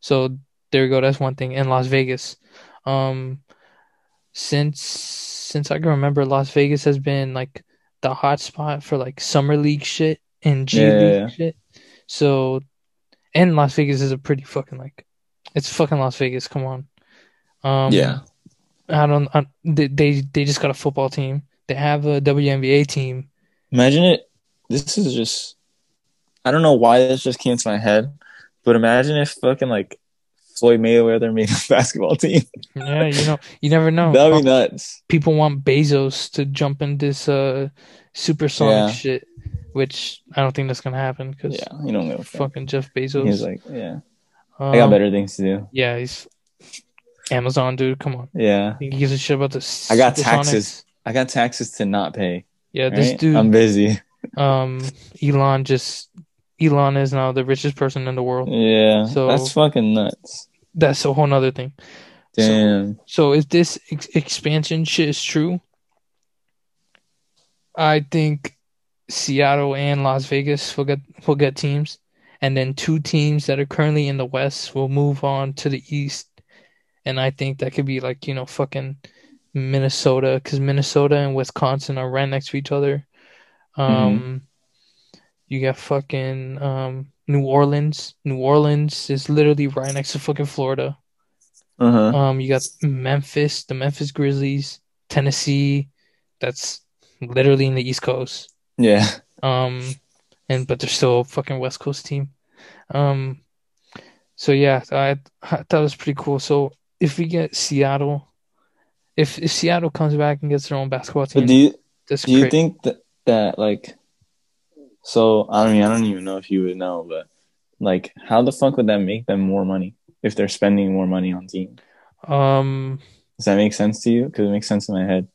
So there you go. That's one thing. In Las Vegas, um, since since I can remember, Las Vegas has been like the hot spot for like summer league shit and G Yeah, League yeah, shit. So, and Las Vegas is a pretty fucking like, it's fucking Las Vegas. Come on. Um, Yeah. I don't. I, they they they just got a football team. They have a WNBA team. Imagine it. This is just. I don't know why this just came to my head, but imagine if fucking like Floyd Mayweather made a basketball team. Yeah, you know, you never know. That would be nuts. people want Bezos to jump in this uh supersonic Yeah. shit, which I don't think that's gonna happen because Yeah, you don't give fucking Jeff Bezos. He's like, yeah, um, I got better things to do. Yeah, he's Amazon dude. Come on, Yeah, he gives a shit about this. I got taxes. I got taxes to not pay. Yeah, this right? dude, I'm busy. um, Elon just Elon is now the richest person in the world. Yeah, So- that's fucking nuts. That's a whole nother thing. Damn. So if this ex- expansion shit is true, I think Seattle and Las Vegas will get will get teams, and then two teams that are currently in the West will move on to the East, and I think that could be like you know fucking Minnesota because Minnesota and Wisconsin are right next to each other. Um, you got fucking um New Orleans. New Orleans is literally right next to fucking Florida. Uh huh. Um, you got Memphis, the Memphis Grizzlies, Tennessee. That's literally in the East Coast. Yeah. Um, and but they're still a fucking West Coast team. Um, so yeah, I, I thought it was pretty cool. So if we get Seattle, if if Seattle comes back and gets their own basketball team, But do you do you think that that like? So I mean, I don't even know if you would know, but like, how the fuck would that make them more money if they're spending more money on team? um, Does that make sense to you? Because it makes sense in my head.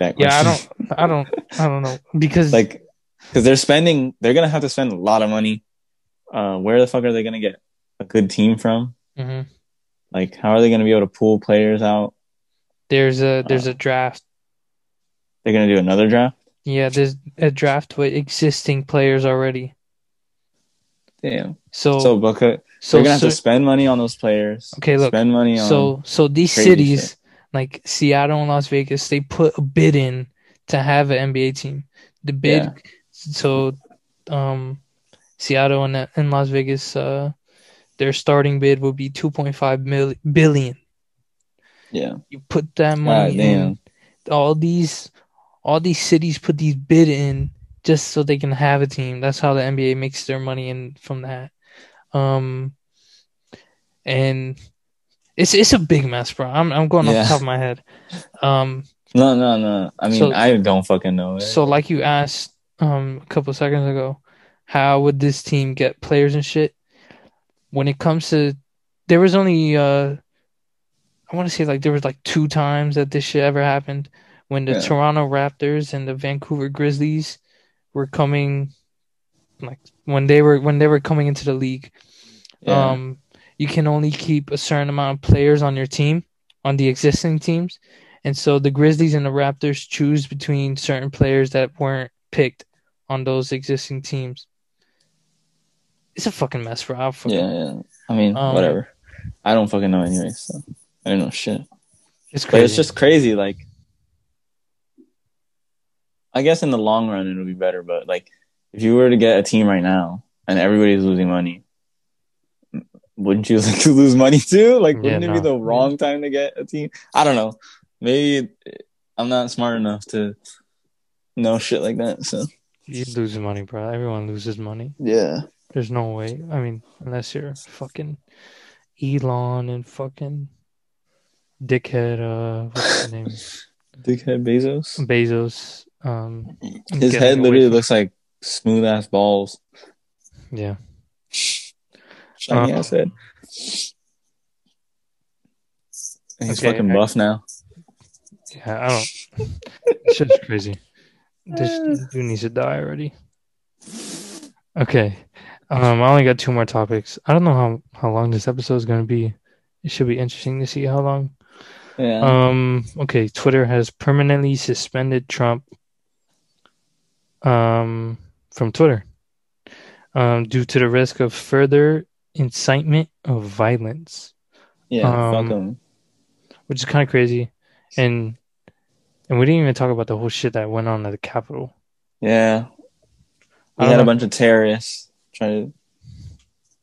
That yeah, I don't, I don't, I don't know because like because they're spending they're gonna have to spend a lot of money uh where the fuck are they gonna get a good team from Mhm. like how are they gonna be able to pull players out there's a there's Uh, a draft. they're gonna do another draft Yeah, there's a draft with existing players already. damn So so Booker so they're gonna have so- to spend money on those players Okay, look, spend money on So so these cities like Seattle and Las Vegas, they put a bid in to have an NBA team. The bid Yeah. so um Seattle and and Las Vegas uh their starting bid will be 2.5 mil- billion. Yeah You put that money God in all these all these cities put these bid in just so they can have a team. That's how the NBA makes their money in from that. Um and it's it's a big mess, bro. I'm I'm going off Yeah. the top of my head. Um no no no I mean So- I don't fucking know it. so like you asked um a couple seconds ago, how would this team get players and shit? When it comes to there was only uh I want to say like there was like two times that this shit ever happened when the Yeah. Toronto Raptors and the Vancouver Grizzlies were coming, like when they were when they were coming into the league. Yeah. Um, you can only keep a certain amount of players on your team, on the existing teams, and so the Grizzlies and the Raptors choose between certain players that weren't picked on those existing teams. It's a fucking mess. I'll fucking- yeah, yeah. I mean, Um, whatever. I don't fucking know anyway, so I don't know shit. it's But crazy. it's just crazy. Like, I guess in the long run it'll be better. But like, if you were to get a team right now and everybody's losing money, wouldn't you like to lose money too? Like, wouldn't it be the wrong time to get a team? I don't know. Maybe I'm not smart enough to know shit like that. So you lose money, bro. Everyone loses money. yeah, There's no way. I mean, unless you're fucking Elon and fucking dickhead. Uh, what's his name? dickhead Bezos. Bezos. Um, His head literally from- looks like smooth ass balls. yeah. Shiny Uh, ass head. And he's Okay, fucking I- buff now. Yeah, I don't. It's just crazy. This dude needs to die already. Okay. Um, I only got two more topics. I don't know how, how long this episode is going to be. It should be interesting to see how long. Yeah. Um, okay. Twitter has permanently suspended Trump um, from Twitter um, due to the risk of further incitement of violence. yeah. um, fuck him. which is kind of crazy. And and we didn't even talk about the whole shit that went on at the Capitol. Yeah. We had a bunch of terrorists trying to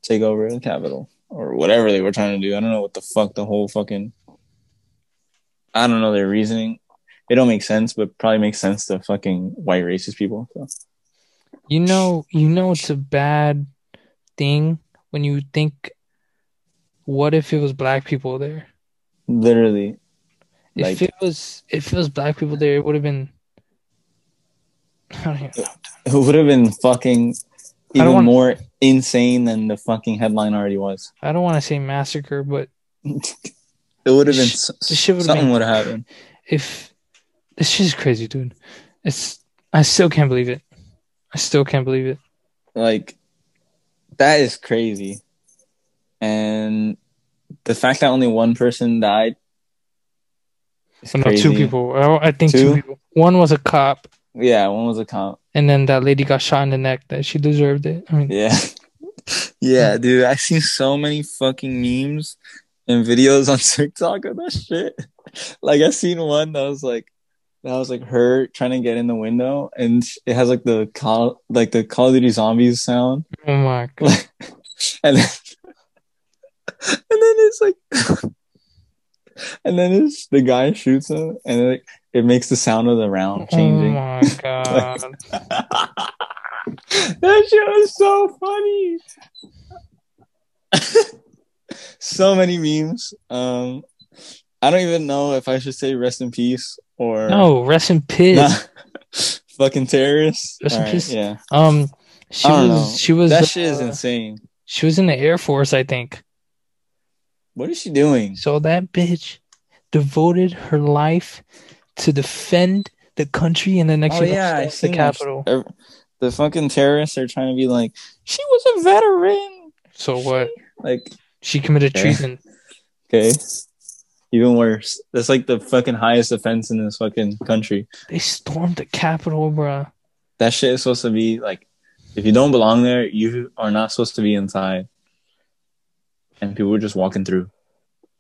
take over the Capitol or whatever they were trying to do. I don't know what the fuck the whole fucking. I don't know their reasoning. It don't make sense, but probably makes sense to fucking white racist people. So. You know, you know, it's a bad thing when you think, what if it was black people there? Literally, If Like- it was, if it was black people there, it would have been. I don't even know. it would have been fucking even want- more insane than the fucking headline already was. I don't want to say massacre, but It would have been Sh- s- this would've something would have happened. if this shit is crazy, dude. It's I still can't believe it. I still can't believe it. Like that is crazy, and the fact that only one person died. No, crazy. two people. I, I think two Two? people. One was a cop, Yeah, one was a cop. and then that lady got shot in the neck. That she deserved it. I mean, Yeah. yeah, dude. I've seen so many fucking memes and videos on TikTok of that shit. Like I seen one that was like that was like her trying to get in the window and it has like the call like the Call of Duty zombies sound. oh my god. and then and then it's like and then it's the guy shoots him and it, it makes the sound of the round oh changing. Oh my god. that shit was so funny. So many memes. Um, I don't even know if I should say rest in peace or No, rest in peace. Nah. fucking terrorists. Rest in Alright, peace. Yeah, Um, she was know. she was that uh, shit is insane. she was in the Air Force, I think. What is she doing? So that bitch devoted her life to defend the country, and the next Oh thing yeah, the that. Capitol. The fucking terrorists are trying to be like, she was a veteran. So what? Like, She committed Yeah. treason. okay, even worse. That's like the fucking highest offense in this fucking country. They stormed the Capitol, bruh. that shit is supposed to be like if you don't belong there, you are not supposed to be inside. And people were just walking through.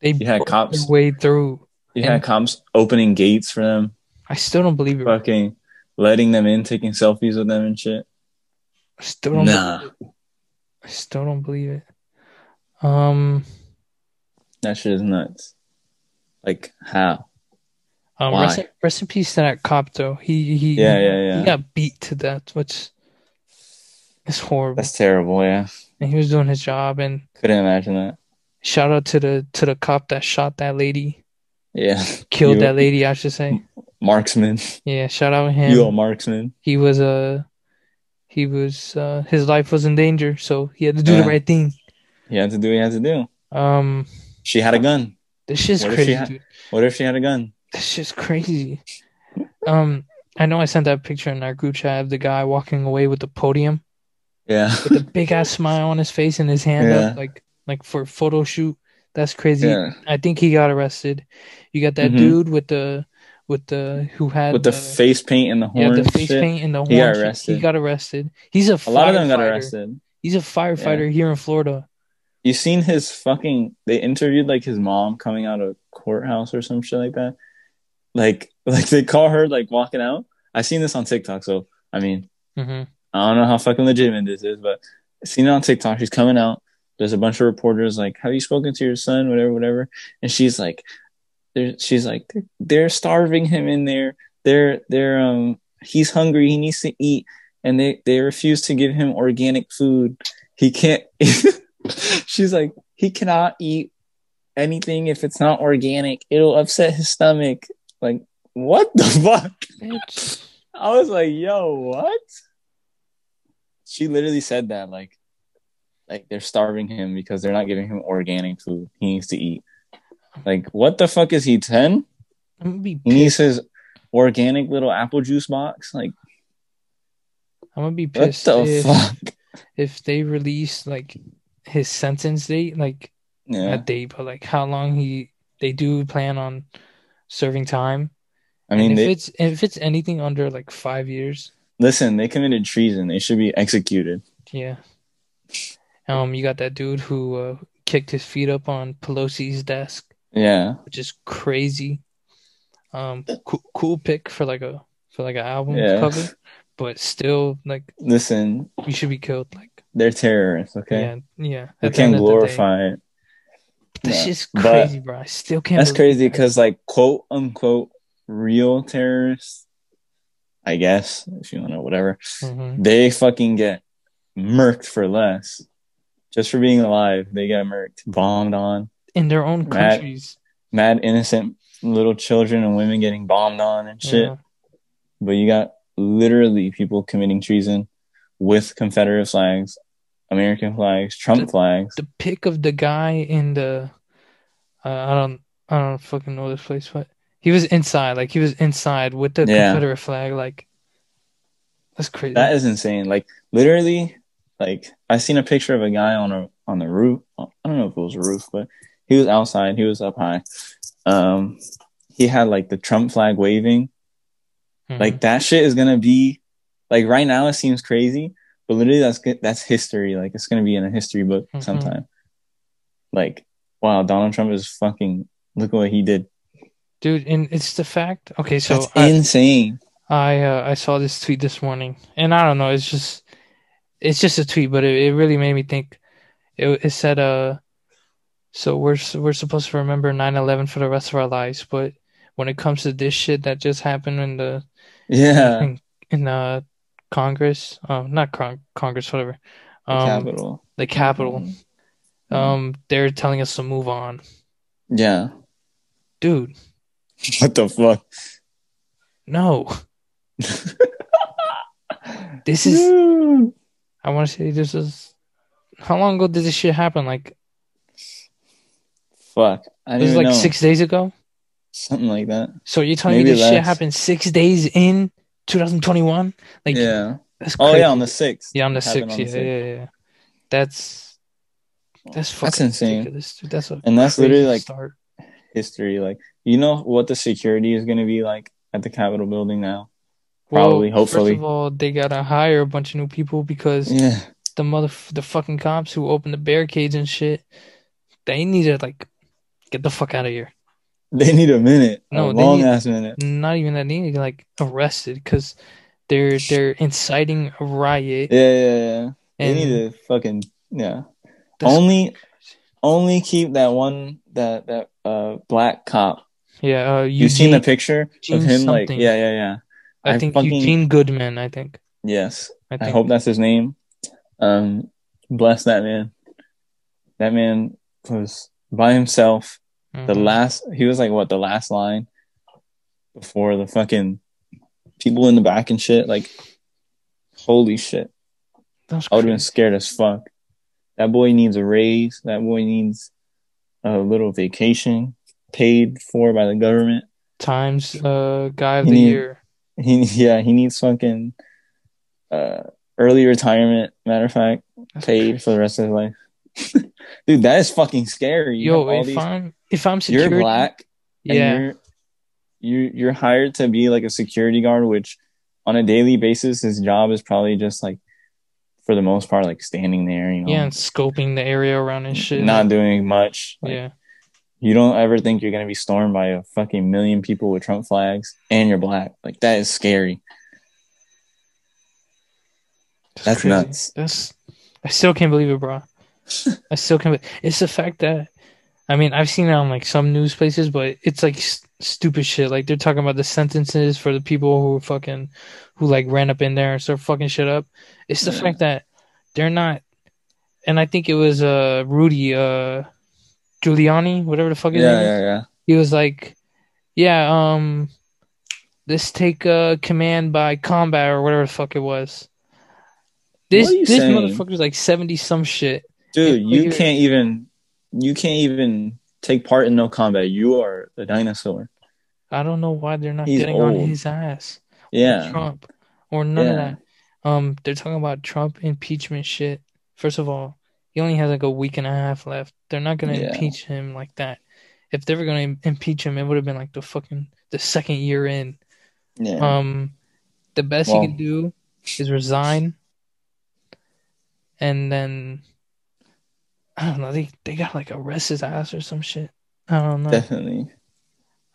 They You had cops. way through. You had cops opening gates for them, I still don't believe it. fucking letting them in, taking selfies with them and shit. I still don't. Nah. Believe it. I still don't believe it. Um. That shit is nuts. Like how? Um, Why? rest, in, rest in peace to that cop, though. He he Yeah, yeah, yeah. he got beat to death, which is horrible. That's terrible, yeah. and he was doing his job. And Couldn't imagine that. shout out to the to the cop that shot that lady, Yeah. killed You- that lady. I should say. Marksman. Yeah, shout out to him. You a marksman. he was uh, he was uh, his life was in danger, so he had to do Yeah. the right thing. He had to do what he had to do. Um, She had a gun. this shit's What if crazy, had- What if she had a gun? This shit's crazy. Um, I know I sent that picture in our group chat of the guy walking away with the podium Yeah. with a big ass smile on his face and his hand up, like like for a photo shoot. That's crazy. Yeah. I think he got arrested. You got that Mhm. dude with the with the who had With the face paint and the horns. yeah the face shit. paint and the horn. He got shit. arrested. He got arrested. He's a A lot of them got arrested. He's a firefighter here in Florida. You seen his fucking? They interviewed like his mom coming out of courthouse or some shit like that. Like, like they call her like walking out. I seen this on TikTok, so I mean, hmm I don't know how fucking legitimate this is, but I seen it on TikTok. She's coming out. There's a bunch of reporters like, "Have you spoken to your son?" Whatever, whatever. And she's like, they're, she's like, they're, they're starving him in there. They're they're um he's hungry. He needs to eat, and they they refuse to give him organic food. He can't. she's like, he cannot eat anything if it's not organic. It'll upset his stomach. Like, what the fuck? Bitch. I was like, yo, what? She literally said that, like, like they're starving him because they're not giving him organic food. He needs to eat. Like, what the fuck is he ten? I'm gonna be He needs his organic little apple juice box. Like, I'm gonna be what pissed the if, fuck? if they release like his sentence date, like Yeah, not date, but like how long he they do plan on serving time. I mean, and if they it's if it's anything under like five years, listen. They committed treason. They should be executed. yeah. Um, you got that dude who uh, kicked his feet up on Pelosi's desk, Yeah, which is crazy. Um, cool, cool pick for like a for like an album Yeah. cover, but still like listen. you should be killed. Like They're terrorists. Okay, yeah, yeah. the can't end of the day. glorify it. That's Yeah. just But- crazy, bro. I still can't. That's crazy that. because, like, quote unquote, real terrorists, I guess, if you want to, whatever, Mhm. they fucking get murked for less. Just for being alive, they get murked, bombed on. in their own Mad- countries. Mad innocent little children and women getting bombed on and shit. Yeah. But you got literally people committing treason with Confederate flags, American flags, Trump The- flags. The pic of the guy in the, uh, I don't, I don't fucking know this place, but he was inside, like he was inside with the Yeah. Confederate flag, like that's crazy. That is insane. Like literally, like I seen a picture of a guy on a on the roof. I don't know if it was a roof, but he was outside. He was up high. Um, he had like the Trump flag waving. Mhm. Like that shit is gonna be like right now. It seems crazy, but literally that's. That's history. Like it's gonna be in a history book Mhm. sometime. Like wow, Donald Trump is fucking. Look what he did. dude, and it's the fact. Okay, so That's I, insane. I, uh, I saw this tweet this morning, and I don't know, it's just, it's just a tweet, but it, it really made me think. It, it said, uh, so we're we're supposed to remember 9/11 for the rest of our lives, but when it comes to this shit that just happened in the Yeah, in, in uh Congress, um, not con- Congress, whatever, the um, Capitol. the Capitol, Mhm. um, they're telling us to move on, Yeah. dude. What the fuck? No, this is. Dude. I want to say this is. How long ago did this shit happen? Like Fuck. I this is like know. six days ago. Something like that. So you're telling Maybe me this shit happened six days in 2021? Like yeah. that's Oh yeah, on the sixth. yeah on the sixth. Yeah, yeah, yeah, yeah. That's that's fucking That's insane. ridiculous, dude. That's And that's literally like start. history. Like you know what the security is gonna be like at the Capitol building now. Well, probably, hopefully. First of all, they gotta hire a bunch of new people because Yeah. the mother the fucking cops who opened the barricades and shit, they need to like get the fuck out of here. They need a minute. No, a long need- ass minute. Not even that they need to get like arrested because they're they're inciting a riot. Yeah, yeah, yeah. They need to fucking yeah. Only only keep that one that that uh black cop. yeah. Uh, You seen the picture Eugene of him like yeah, yeah, yeah. I, I think fucking- Eugene Goodman. I think. Yes. I I hope that's his name. Um, bless that man. That man was by himself. The Mhm. last, he was like what the last line before the fucking people in the back and shit. Like, holy shit! That's I would have been scared as fuck. That boy needs a raise. That boy needs a little vacation paid for by the government. Times uh guy of He the need- year. He yeah, he needs fucking uh early retirement, matter of fact, That's paid crazy. for the rest of his life. Dude, that is fucking scary. You Yo, if these- I'm if I'm security, you're black and yeah, you're you you're hired to be like a security guard, which on a daily basis his job is probably just like for the most part like standing there, you know, yeah, and scoping the area around and shit. not doing much. Like, yeah, You don't ever think you're gonna be stormed by a fucking million people with Trump flags and you're black. Like that is scary. That's crazy. nuts. That's I still can't believe it, bro. I still can't. Believe, it's the fact that I mean I've seen it on like some news places, but it's like s- stupid shit. Like they're talking about the sentences for the people who fucking who like ran up in there and start fucking shit up. It's the Yeah. fact that they're not. And I think it was uh Rudy uh Giuliani, whatever the fuck his Yeah, name is. yeah, yeah. He was like, "Yeah, um, let's take uh command by combat or whatever the fuck it was." This What are you this saying? motherfucker's like seventy some shit. Dude, you can't even you can't even take part in no combat. You are a dinosaur. I don't know why they're not He's getting on his ass. or Yeah. Trump or none of that. Um, they're talking about Trump impeachment shit. First of all, he only has like a week and a half left. They're not gonna Yeah. impeach him like that. If they were gonna impeach him, it would have been like the fucking the second year in. Yeah. Um, the best Well- he could do is resign, and then I don't know. They they got like arrest his ass or some shit. I don't know. Definitely.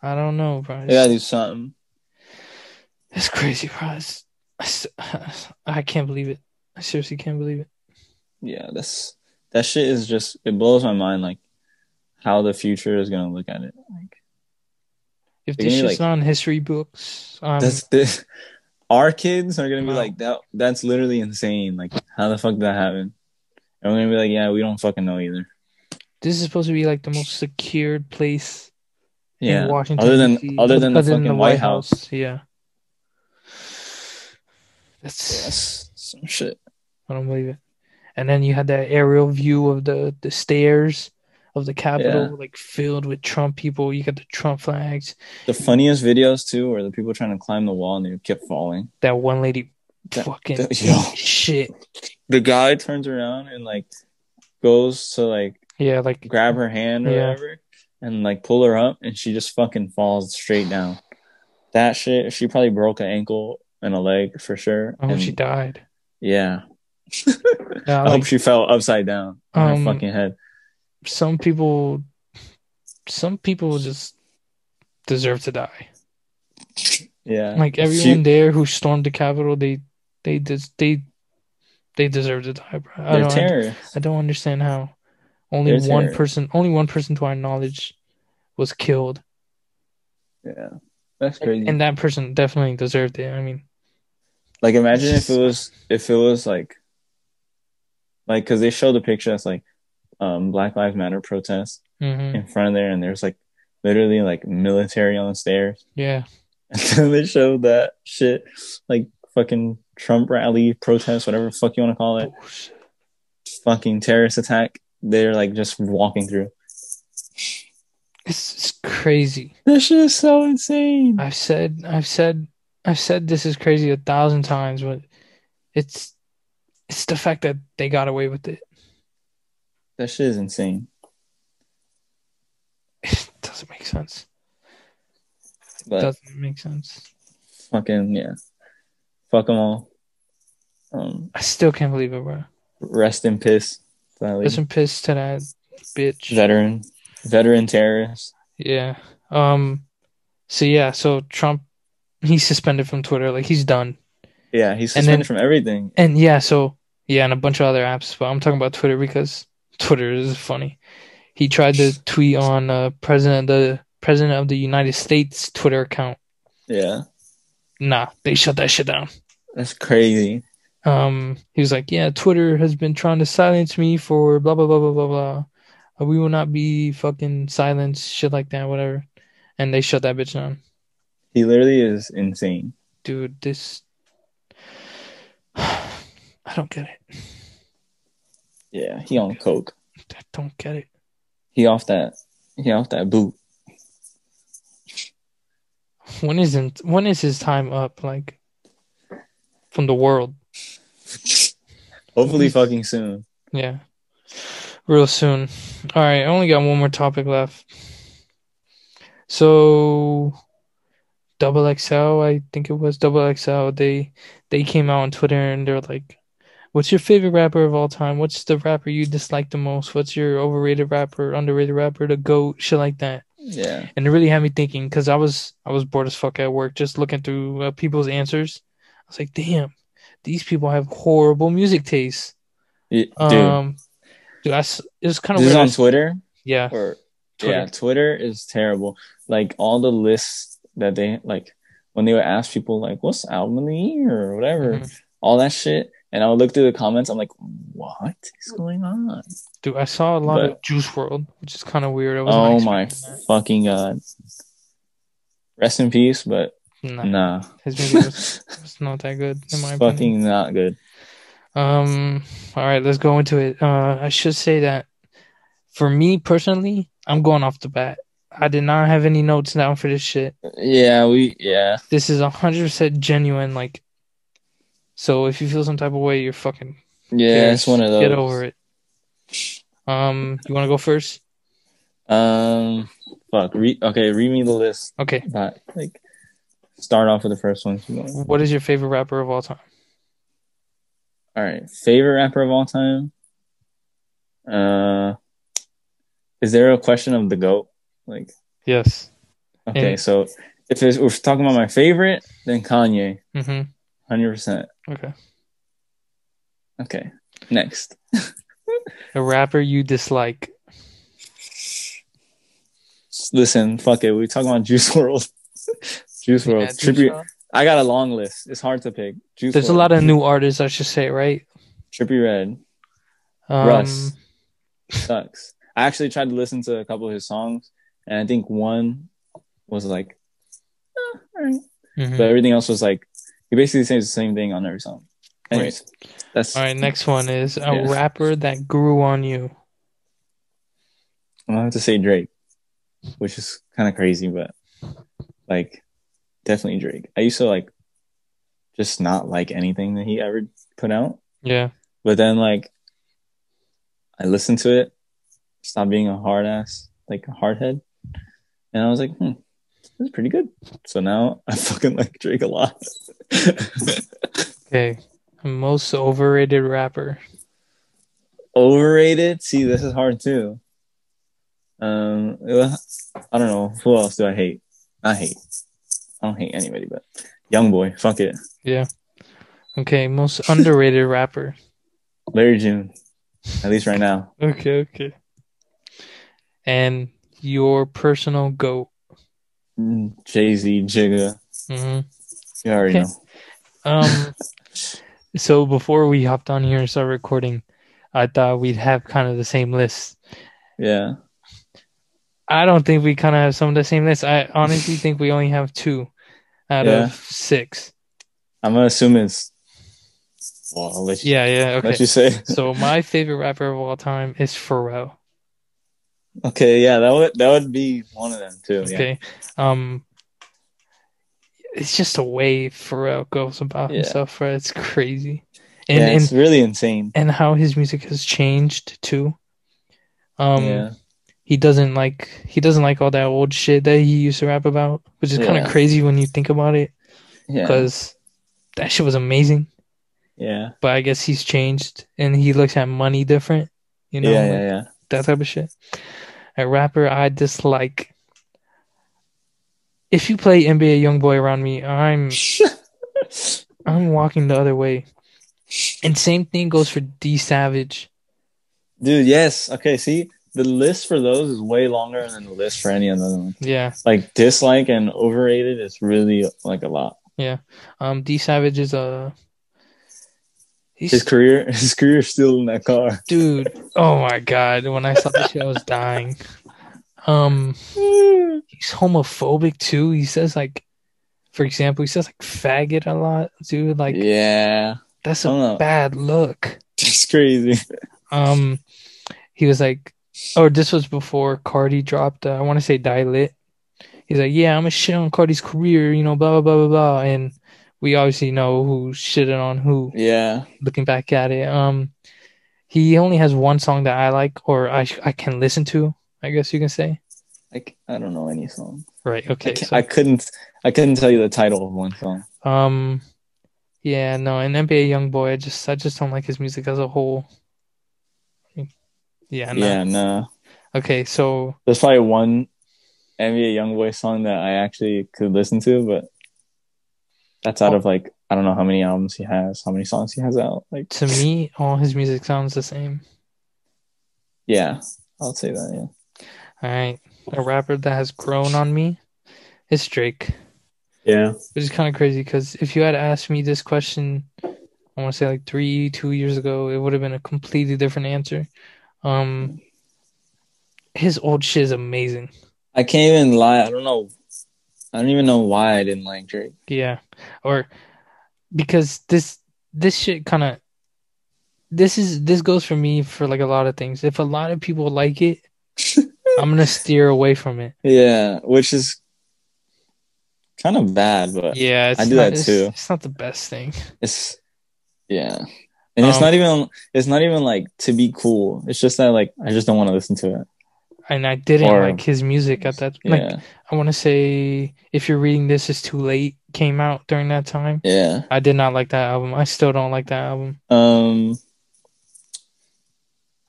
I don't know, bro. They gotta do something. it's crazy, bro. It's, I can't believe it. I seriously can't believe it. Yeah, that's that shit is just it blows my mind like how the future is gonna look at it. Like If this shit's like- not in history books, um, that's this our kids are gonna be Wow. like that that's literally insane. Like how the fuck did that happen? And we're gonna be like, yeah, we don't fucking know either. this is supposed to be like the most secured place Yeah. in Washington. Other than DC, other than the fucking White House. Yeah. That's That's some shit. I don't believe it. And then you had that aerial view of the the stairs of the Capitol, Yeah. like filled with Trump people. You got the Trump flags. The funniest videos too were the people trying to climb the wall and they kept falling. That one lady, That- fucking that- shit. The guy turns around and like goes to like Yeah, like grab her hand or Yeah. whatever and like pull her up and she just fucking falls straight down. That shit, she probably broke an ankle and a leg for sure. I hope And she died. yeah. Yeah, I like, hope she fell upside down on Um, her fucking head. some people, some people just deserve to die. Yeah. Like She- everyone there who stormed the Capitol, they, they just they, they deserve to die, bro. I they're don't, terrorists. I don't understand how only They're one terrorists. person, only one person to our knowledge, was killed, Yeah. That's crazy. and that person definitely deserved it. I mean, Like imagine if it was if it was like like because they showed the picture that's like um Black Lives Matter protest mhm, in front of there and there's like literally like military on the stairs yeah, and then they showed that shit like fucking Trump rally protest whatever the fuck you want to call it oh, Bullshit. fucking terrorist attack they're like just walking through It's, it's crazy. This shit is so insane I've said, I've said, I've said this is crazy a thousand times, but it's, it's the fact that they got away with it. that shit is insane It doesn't make sense. It but doesn't make sense. fucking yeah fuck them all um I still can't believe it, bro. rest in piss that lady. Listen, pissed to that bitch. veteran veteran terrorist Yeah. Um. So yeah. So Trump, he's suspended from Twitter. Like he's done. yeah he's suspended then- from everything And yeah. So yeah, and a bunch of other apps. But I'm talking about Twitter because Twitter is funny. He tried to tweet on uh, president the president of the United States Twitter account. yeah Nah, they shut that shit down. That's crazy Um, he was like, "Yeah, Twitter has been trying to silence me for blah blah blah blah blah blah. Uh, We will not be fucking silenced, shit like that, whatever." And they shut that bitch down. he literally is insane dude, this I don't get it. yeah he on coke I don't get it. he off that he off that boot when isn't when is his time up? Like from the world? Hopefully, fucking soon. Yeah, real soon. All right, I only got one more topic left. So, Double XL, I think it was Double XL. They they came out on Twitter and they're like, "What's your favorite rapper of all time? What's the rapper you dislike the most? What's your overrated rapper, underrated rapper, the goat, shit like that." Yeah. And it really had me thinking because I was I was bored as fuck at work, just looking through uh, people's answers. I was like, "Damn, these people have horrible music tastes." Y- Dude, Um, dude, I it was kind of this is weird. on Twitter. yeah, Or Twitter. yeah, Twitter is terrible. Like all the lists that they like when they would ask people like, "What's album of the year?" or whatever, Mhm. all that shit. And I would look through the comments. I'm like, "What is going on?" dude, I saw a lot But- of Juice WRLD, which is kind of weird. Oh my expecting fucking god! Rest in peace, but that. Nah, his was, was not that good in my opinion. fucking not good. Um, all right, let's go into it. Uh, I should say that for me personally, I'm going off the bat. I did not have any notes down for this shit. Yeah, we yeah. This is hundred percent genuine. Like, so if you feel some type of way, you're fucking Yeah, it's one of those. Get over it. Um, you want to go first? Um, fuck. Re- okay, read me the list. Okay. But like, start off with the first one. What is your favorite rapper of all time? All right, favorite rapper of all time. Uh, is there a question of the goat? Like, Yes. okay, And- so if it's, we're talking about my favorite, then Kanye, Mm-hmm. hundred percent. Okay. Okay, next. A rapper you dislike. Listen, fuck it. We talking about Juice WRLD. Juice WRLD. Yeah, Juice Trippie. WRLD. I got a long list. It's hard to pick. Juice There's a lot of new artists, I should say, right? Trippie Redd Um, Russ. sucks. I actually tried to listen to a couple of his songs, and I think one was like, eh, all right. mhm. but everything else was like he basically says the same thing on every song. Anyways, that's All right, next one is a Yeah. rapper that grew on you. I'm have to say Drake, which is kind of crazy, but like definitely Drake. I used to like just not like anything that he ever put out, Yeah. but then like I listened to it, stopped being a hard ass, like a hard head, and I was like, hmm, this is pretty good. So now I fucking like Drake a lot. Okay. Most overrated rapper. Overrated? See, this is hard too. Um, I don't know who else do I hate. I hate. I don't hate anybody, but YoungBoy, fuck it. Yeah. Okay. Most underrated rapper. Larry June, at least right now. Okay. Okay. And your personal goat. Jay Z, Jigga, Mm-hmm. you already Okay. know. Um. so before we hopped on here and started recording, I thought we'd have kind of the same list. Yeah, I don't think we kind of have some of the same list. I honestly think we only have two out Yeah. of six. I'm gonna assume it's. Well, you. Yeah. Yeah. Let you say. so my favorite rapper of all time is Pharrell. Okay, yeah, that would that would be one of them too. Yeah, Okay. Um it's just a way Pharrell goes about Yeah. himself, right? It's crazy. And yeah, and, it's really insane. and how his music has changed too. Um yeah, he doesn't like he doesn't like all that old shit that he used to rap about, which is kind of crazy when you think about it yeah, because that shit was amazing. yeah, But I guess he's changed and he looks at money different, you know, yeah, like yeah, yeah. that type of shit. A rapper I dislike. If you play NBA YoungBoy around me, I'm I'm walking the other way. And same thing goes for D Savage. Dude, yes. Okay, see, the list for those is way longer than the list for any other one. Yeah. Like dislike and overrated is really like a lot. Yeah. Um D Savage is a he's His career, his career is still in that car. dude. Oh my god. When I saw this shit I was dying. Um he's homophobic too. He says like for example, he says like faggot a lot, dude. Like yeah, that's a know. bad look. it's crazy. Um, he was like, or this was before Carti dropped. Uh, I want to say Die Lit. he's like, yeah, I'm gonna shit on Carti's career, you know, blah blah blah blah blah, and we obviously know who shitted on who. Yeah. Looking back at it, um, he only has one song that I like or I I can listen to. I guess you can say. Like I don't know any song. Right. Okay. ca- so- I couldn't I couldn't tell you the title of one song. Um, yeah, no, And NBA YoungBoy. I just, I just don't like his music as a whole. Yeah, no. Yeah, no. Okay, so There's probably one NBA YoungBoy song that I actually could listen to, but that's out Oh. of like I don't know how many albums he has, how many songs he has out. Like to me, all his music sounds the same. yeah, I'll say that. Yeah. All right, a rapper that has grown on me is Drake, Yeah. which is kind of crazy because if you had asked me this question, I want to say like three, two years ago, it would have been a completely different answer. Um, his old shit is amazing. I can't even lie. I don't know. I don't even know why I didn't like Drake. Yeah, or because this this shit kind of this is this goes for me for like a lot of things. If a lot of people like it, I'm gonna steer away from it. Yeah, which is kind of bad, but Yeah, it's I do not, that it's- too. It's not the best thing. it's yeah, and it's Um, not even it's not even like to be cool. It's just that like I just don't want to listen to it. And I didn't Or- like his music at that. Like Yeah, I want to say, if you're reading this, is too late. Came out during that time. yeah. I did not like that album. I still don't like that album. Um,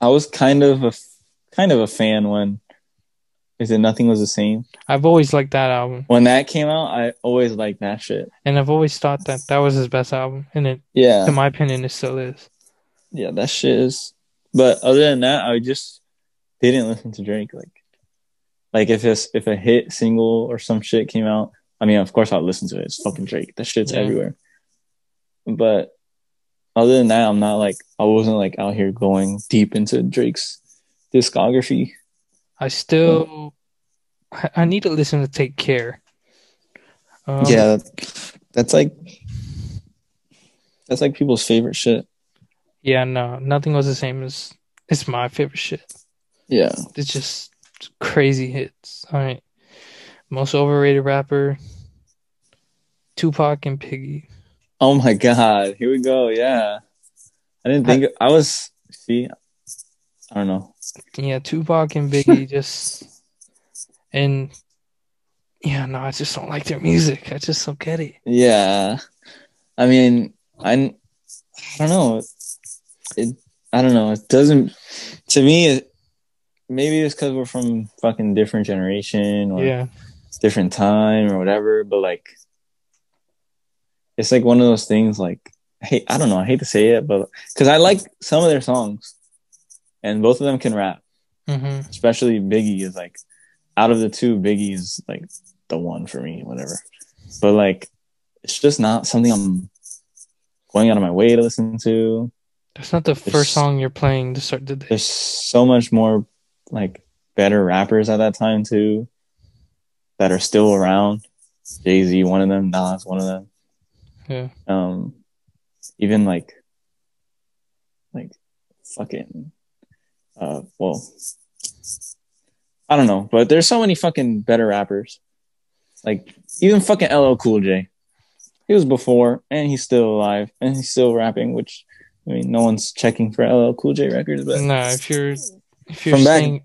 I was kind of a kind of a fan when is it nothing was the same I've always liked that album, when that came out. I always liked that shit. and I've always thought that that was his best album, and it, Yeah, in my opinion, it still is. yeah, that shit is. But other than that, I just didn't listen to Drake. Like, like if it's if a hit single or some shit came out, I mean, of course I'll listen to it. It's fucking Drake. That shit's Yeah. everywhere. But other than that, I'm not like I wasn't like out here going deep into Drake's discography. I still, I, I need to listen to Take Care. Um, yeah, that's like that's like people's favorite shit. Yeah, no, nothing was the same as it's my favorite shit. Yeah, It's just crazy hits. All right, most overrated rapper, Tupac and Biggie. Oh my god, here we go. Yeah, I didn't think I was. See, I don't know. Yeah, Tupac and Biggie just and yeah, no, I just don't like their music. I just don't get it. Yeah, I mean, I, I don't know. It, I don't know. It doesn't. To me, it, maybe it's because we're from fucking different generation or Yeah, different time or whatever. But like, it's like one of those things. Like, hey, I don't know. I hate to say it, but because I like some of their songs, and both of them can rap. hmm Especially Biggie is like, out of the two, Biggie is like the one for me. Whatever. But like, it's just not something I'm going out of my way to listen to. that's not the There's- first song you're playing to start the day. There's so much more like better rappers at that time too that are still around. Jay Z, one of them. Nas, one of them. Yeah, um even like like fucking uh well I don't know, but there's so many fucking better rappers. Like even fucking LL Cool J. He was before and he's still alive and he's still rapping, which I mean no one's checking for LL Cool J records, but no, if you're if you're From back- saying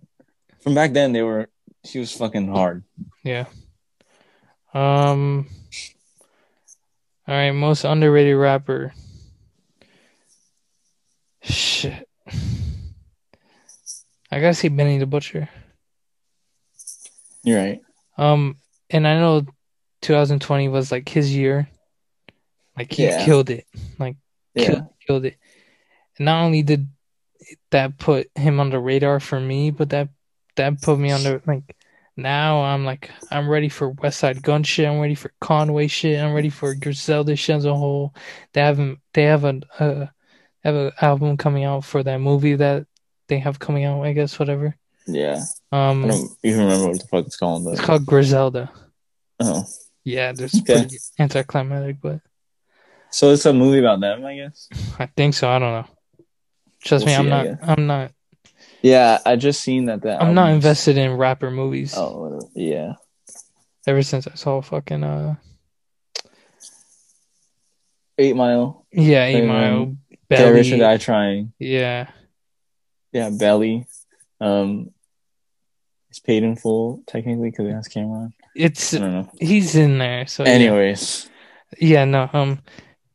from back then they were he was fucking hard. yeah, um, all right, most underrated rapper. Shit, I gotta say Benny the Butcher. You're right. Um, and I know 2020 was like his year. Like he Yeah. killed it. Like Yeah. killed, killed it. And not only did that put him on the radar for me, but that that put me on the like now I'm like I'm ready for Westside Gunn shit. I'm ready for Conway shit. I'm ready for Griselda shit as a whole. They haven't. They have a uh, have an album coming out for that movie that they have coming out. I guess whatever. Yeah. I Um, don't even remember what the fuck it's called, it's called Griselda. oh. Yeah, there's Okay. pretty anticlimactic, but So it's a movie about them, I guess. I think so. I don't know. Trust We'll me, I'm not. I'm not. Yeah, I just seen that. that I'm not invested in rapper movies. Oh, yeah. Ever since I saw fucking uh Eight Mile. yeah, Eight Mile Get Belly. Rich or Die Trying. Yeah. Yeah, Belly. Um, it's paid in full technically because it has Cam'ron. It's I don't know. he's in there. So yeah. Anyways, Yeah, no. Um.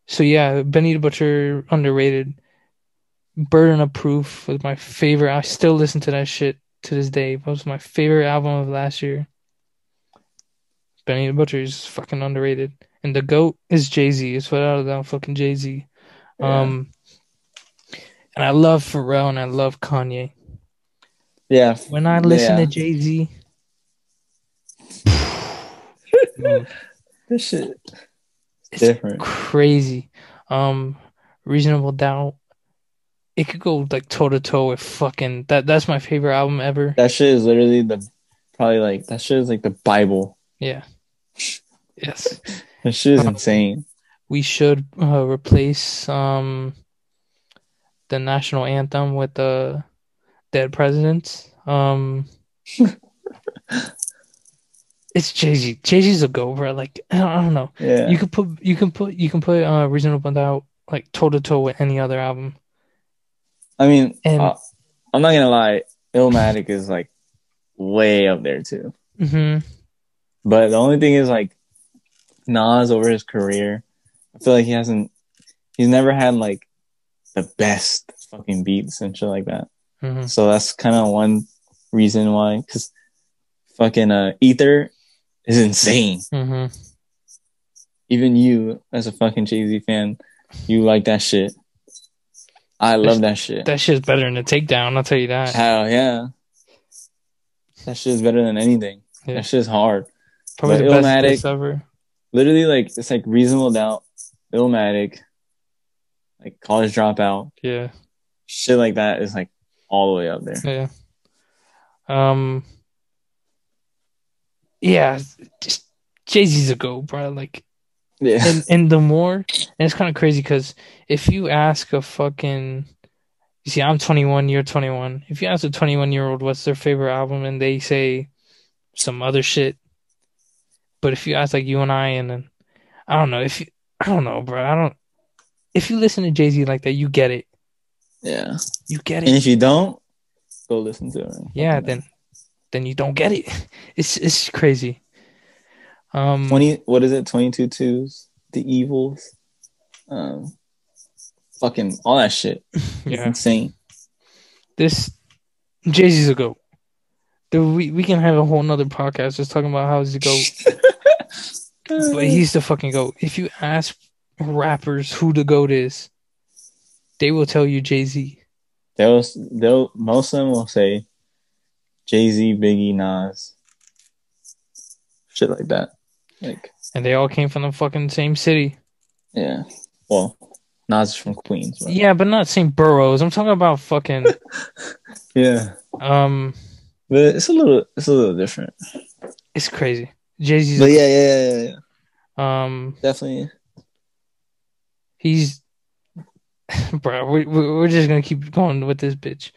So yeah, Benny the Butcher underrated. Burden of Proof was my favorite. I still listen to that shit to this day. It was my favorite album of last year. Benny the Butcher is fucking underrated, and the goat is Jay Z. It's without a doubt fucking Jay Z. yeah. Um. And I love Pharrell and I love Kanye. yeah, When I listen Yeah. to Jay Z, this shit It's different. crazy. Um, Reasonable Doubt. It could go like toe to toe with fucking that. That's my favorite album ever. That shit is literally the probably like that shit is like the Bible. Yeah. Yes. That shit is Uh-huh. insane. We should uh, replace um the national anthem with the Dead Presidents. Um. It's Jay Z. Jay Z's a go, bro. Like I don't, I don't know. Yeah, You could put you can put you can put uh Reasonable Doubt like toe to toe with any other album. I mean, And- uh, I'm not gonna lie, Illmatic is like way up there too. hmm But the only thing is like Nas over his career, I feel like he hasn't. He's never had like the best fucking beats and shit like that. hmm So that's kind of one reason why. Because fucking uh, Ether is insane. hmm Even you, as a fucking Jay Z fan, you like that shit. I love that shit. That shit's better than the takedown, I'll tell you that. Hell yeah. That shit is better than anything. Yeah. That shit is hard. Probably but the best Illmatic- diss ever. Literally, like it's like reasonable doubt, Illmatic, like college dropout, Yeah, shit like that is like all the way up there. yeah. Um Yeah, just Jay Z's a go, bro. Like Yeah. and and the more and it's kind of crazy because if you ask a fucking you see i'm 21 you're 21 if you ask a 21 year old what's their favorite album and they say some other shit but if you ask like you and i and then i don't know if you i don't know bro i don't if you listen to jay-z like that you get it yeah. you get it. And if you don't, go listen to it. yeah then then you don't get it it's it's crazy um twenty. What is it? Twenty two twos. D'Evils. Um. Fucking all that shit. Yeah, It's insane. this Jay Z's a goat. Dude, we we can have a whole nother podcast just talking about how he's a goat, but he's the fucking goat. If you ask rappers who the goat is, they will tell you Jay Z. They'll, they'll, most of them will say Jay Z, Biggie, Nas, shit like that. Like, And they all came from the fucking same city. yeah. Well, Nas is from Queens. But Yeah, but not same boroughs. I'm talking about fucking yeah. um. But it's a little, it's a little different. It's crazy. Jay Z. But yeah, yeah, yeah, yeah, yeah. Um, Definitely. He's. Bro, we, we- we're just gonna keep going with this bitch.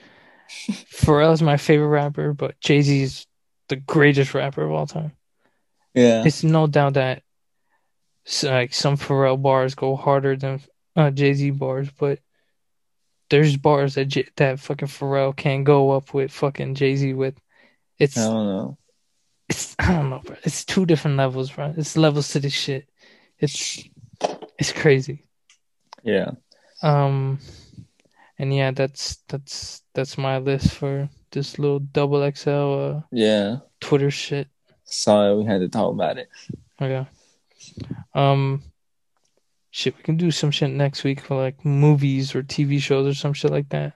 Pharrell's my favorite rapper, but Jay Z's the greatest rapper of all time. Yeah. It's no doubt that like some Pharrell bars go harder than uh, Jay Z bars, but there's bars that J- that fucking Pharrell can't go up with fucking Jay Z with. It's I don't know. it's I don't know, bro. It's two different levels, bro. It's levels to this shit. It's it's crazy. Yeah. Um, and yeah, that's that's that's my list for this little double XL uh Yeah. Twitter shit. Sorry. We had to talk about it. Okay. Um, shit, we can do some shit next week for like movies or TV shows or some shit like that.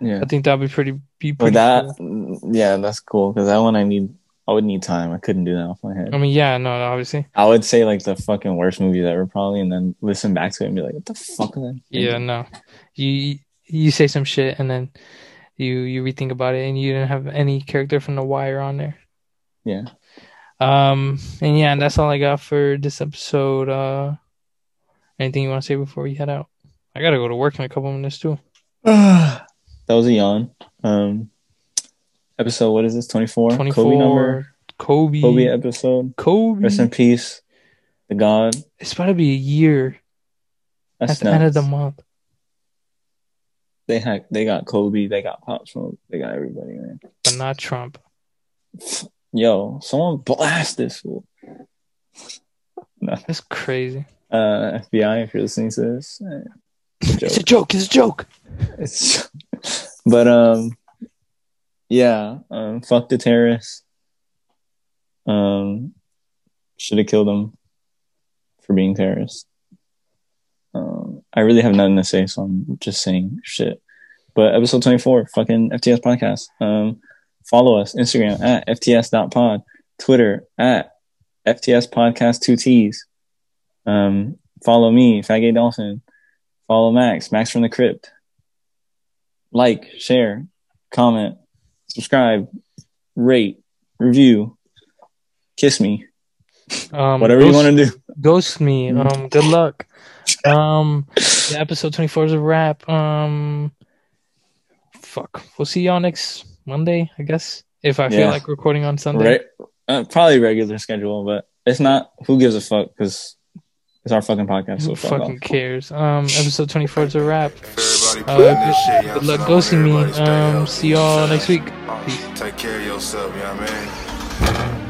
Yeah. I think that'd be pretty be pretty. that, cool. yeah, that's cool because that one I need. I would need time. I couldn't do that off my head. I mean, yeah, no, obviously, I would say like the fucking worst movies ever, probably, and then listen back to it and be like, "What the fuck?" Is that? yeah, no. You you say some shit and then you you rethink about it and you didn't have any character from The Wire on there. Yeah. Um, and yeah, and that's all I got for this episode. Uh, anything you want to say before we head out? I gotta go to work in a couple minutes too. that was a yawn. Um, episode what is this? Twenty four. Twenty Kobe number. Kobe. Kobe episode. Kobe. Rest in peace, the God. It's about to be a year That's at the end of the month. They had they got Kobe, they got Pop Smoke, they got everybody, man. But not Trump. Yo, someone blast this fool. That's crazy. Uh, FBI, if you're listening to this, eh, it's a It's a joke. joke. It's a joke. It's, but um, yeah, um, fuck the terrorists. Um, should have killed them for being terrorists. Um, I really have nothing to say, so I'm just saying shit. But episode 24, fucking FTS podcast. Um, follow us Instagram at FTS.pod, Twitter at FTS podcast two T's. Um, follow me, Faggy Dolphin. Follow Max, Max from the Crypt. Like, share, comment, subscribe, rate, review, kiss me, Um, whatever you want to do. Ghost me. Um, good luck. Um, yeah, episode twenty four is a wrap. Um, fuck. We'll see y'all next Monday, I guess. If I feel like recording on Sunday. Right? Uh, probably regular schedule, but it's not. Who gives a fuck? Because it's our fucking podcast. So Who fuck fucking off. cares? Um, episode twenty four is a wrap. Everybody Uh, putting this shit, good, y'all good luck so ghosting me. Um, see y'all next week. Peace. Take care of yourself, you know what I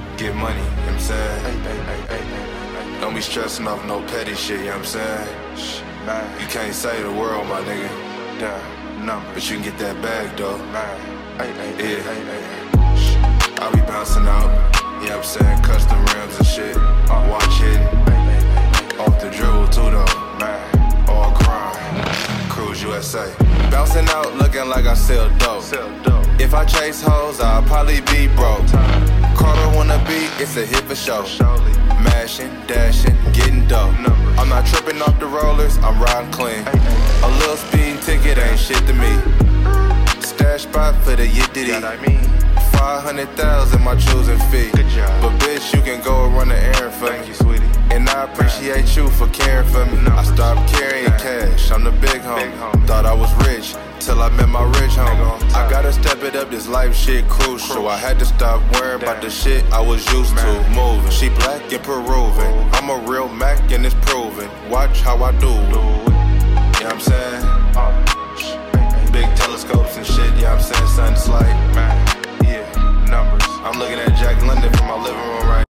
mean? Get money, you know what I'm saying? Don't be stressing off no petty shit, you know what I'm saying? You can't save the world, my nigga. But you can get that bag, though. Yeah. I be bouncing out, you know what I'm saying? Custom rims and shit. I'll watch hitting. Off the dribble, too, though. All grind. Cruise USA. Bouncing out, looking like I sell dope. If I chase hoes, I'll probably be broke. Carter wanna be, it's a hit for show. Mashing, dashing, getting dope. I'm not tripping off the rollers, I'm riding clean. A little speeding ticket ain't shit to me. Stash spot for the yiddity. 500,000 my choosing fee. But bitch, you can go run the errand for me. sweetie. And I appreciate you for caring for me. I stopped carrying cash, I'm the big homie. Thought I was rich, till I met my rich homie. I gotta step it up, this life shit crucial. So I had to stop worrying about the shit I was used to. Moving, she black and Peruvian. I'm a real Mac and it's proven. Watch how I do. Big telescopes and shit, yeah, I'm saying something's like Man, yeah, numbers. I'm looking at Jack London from my living room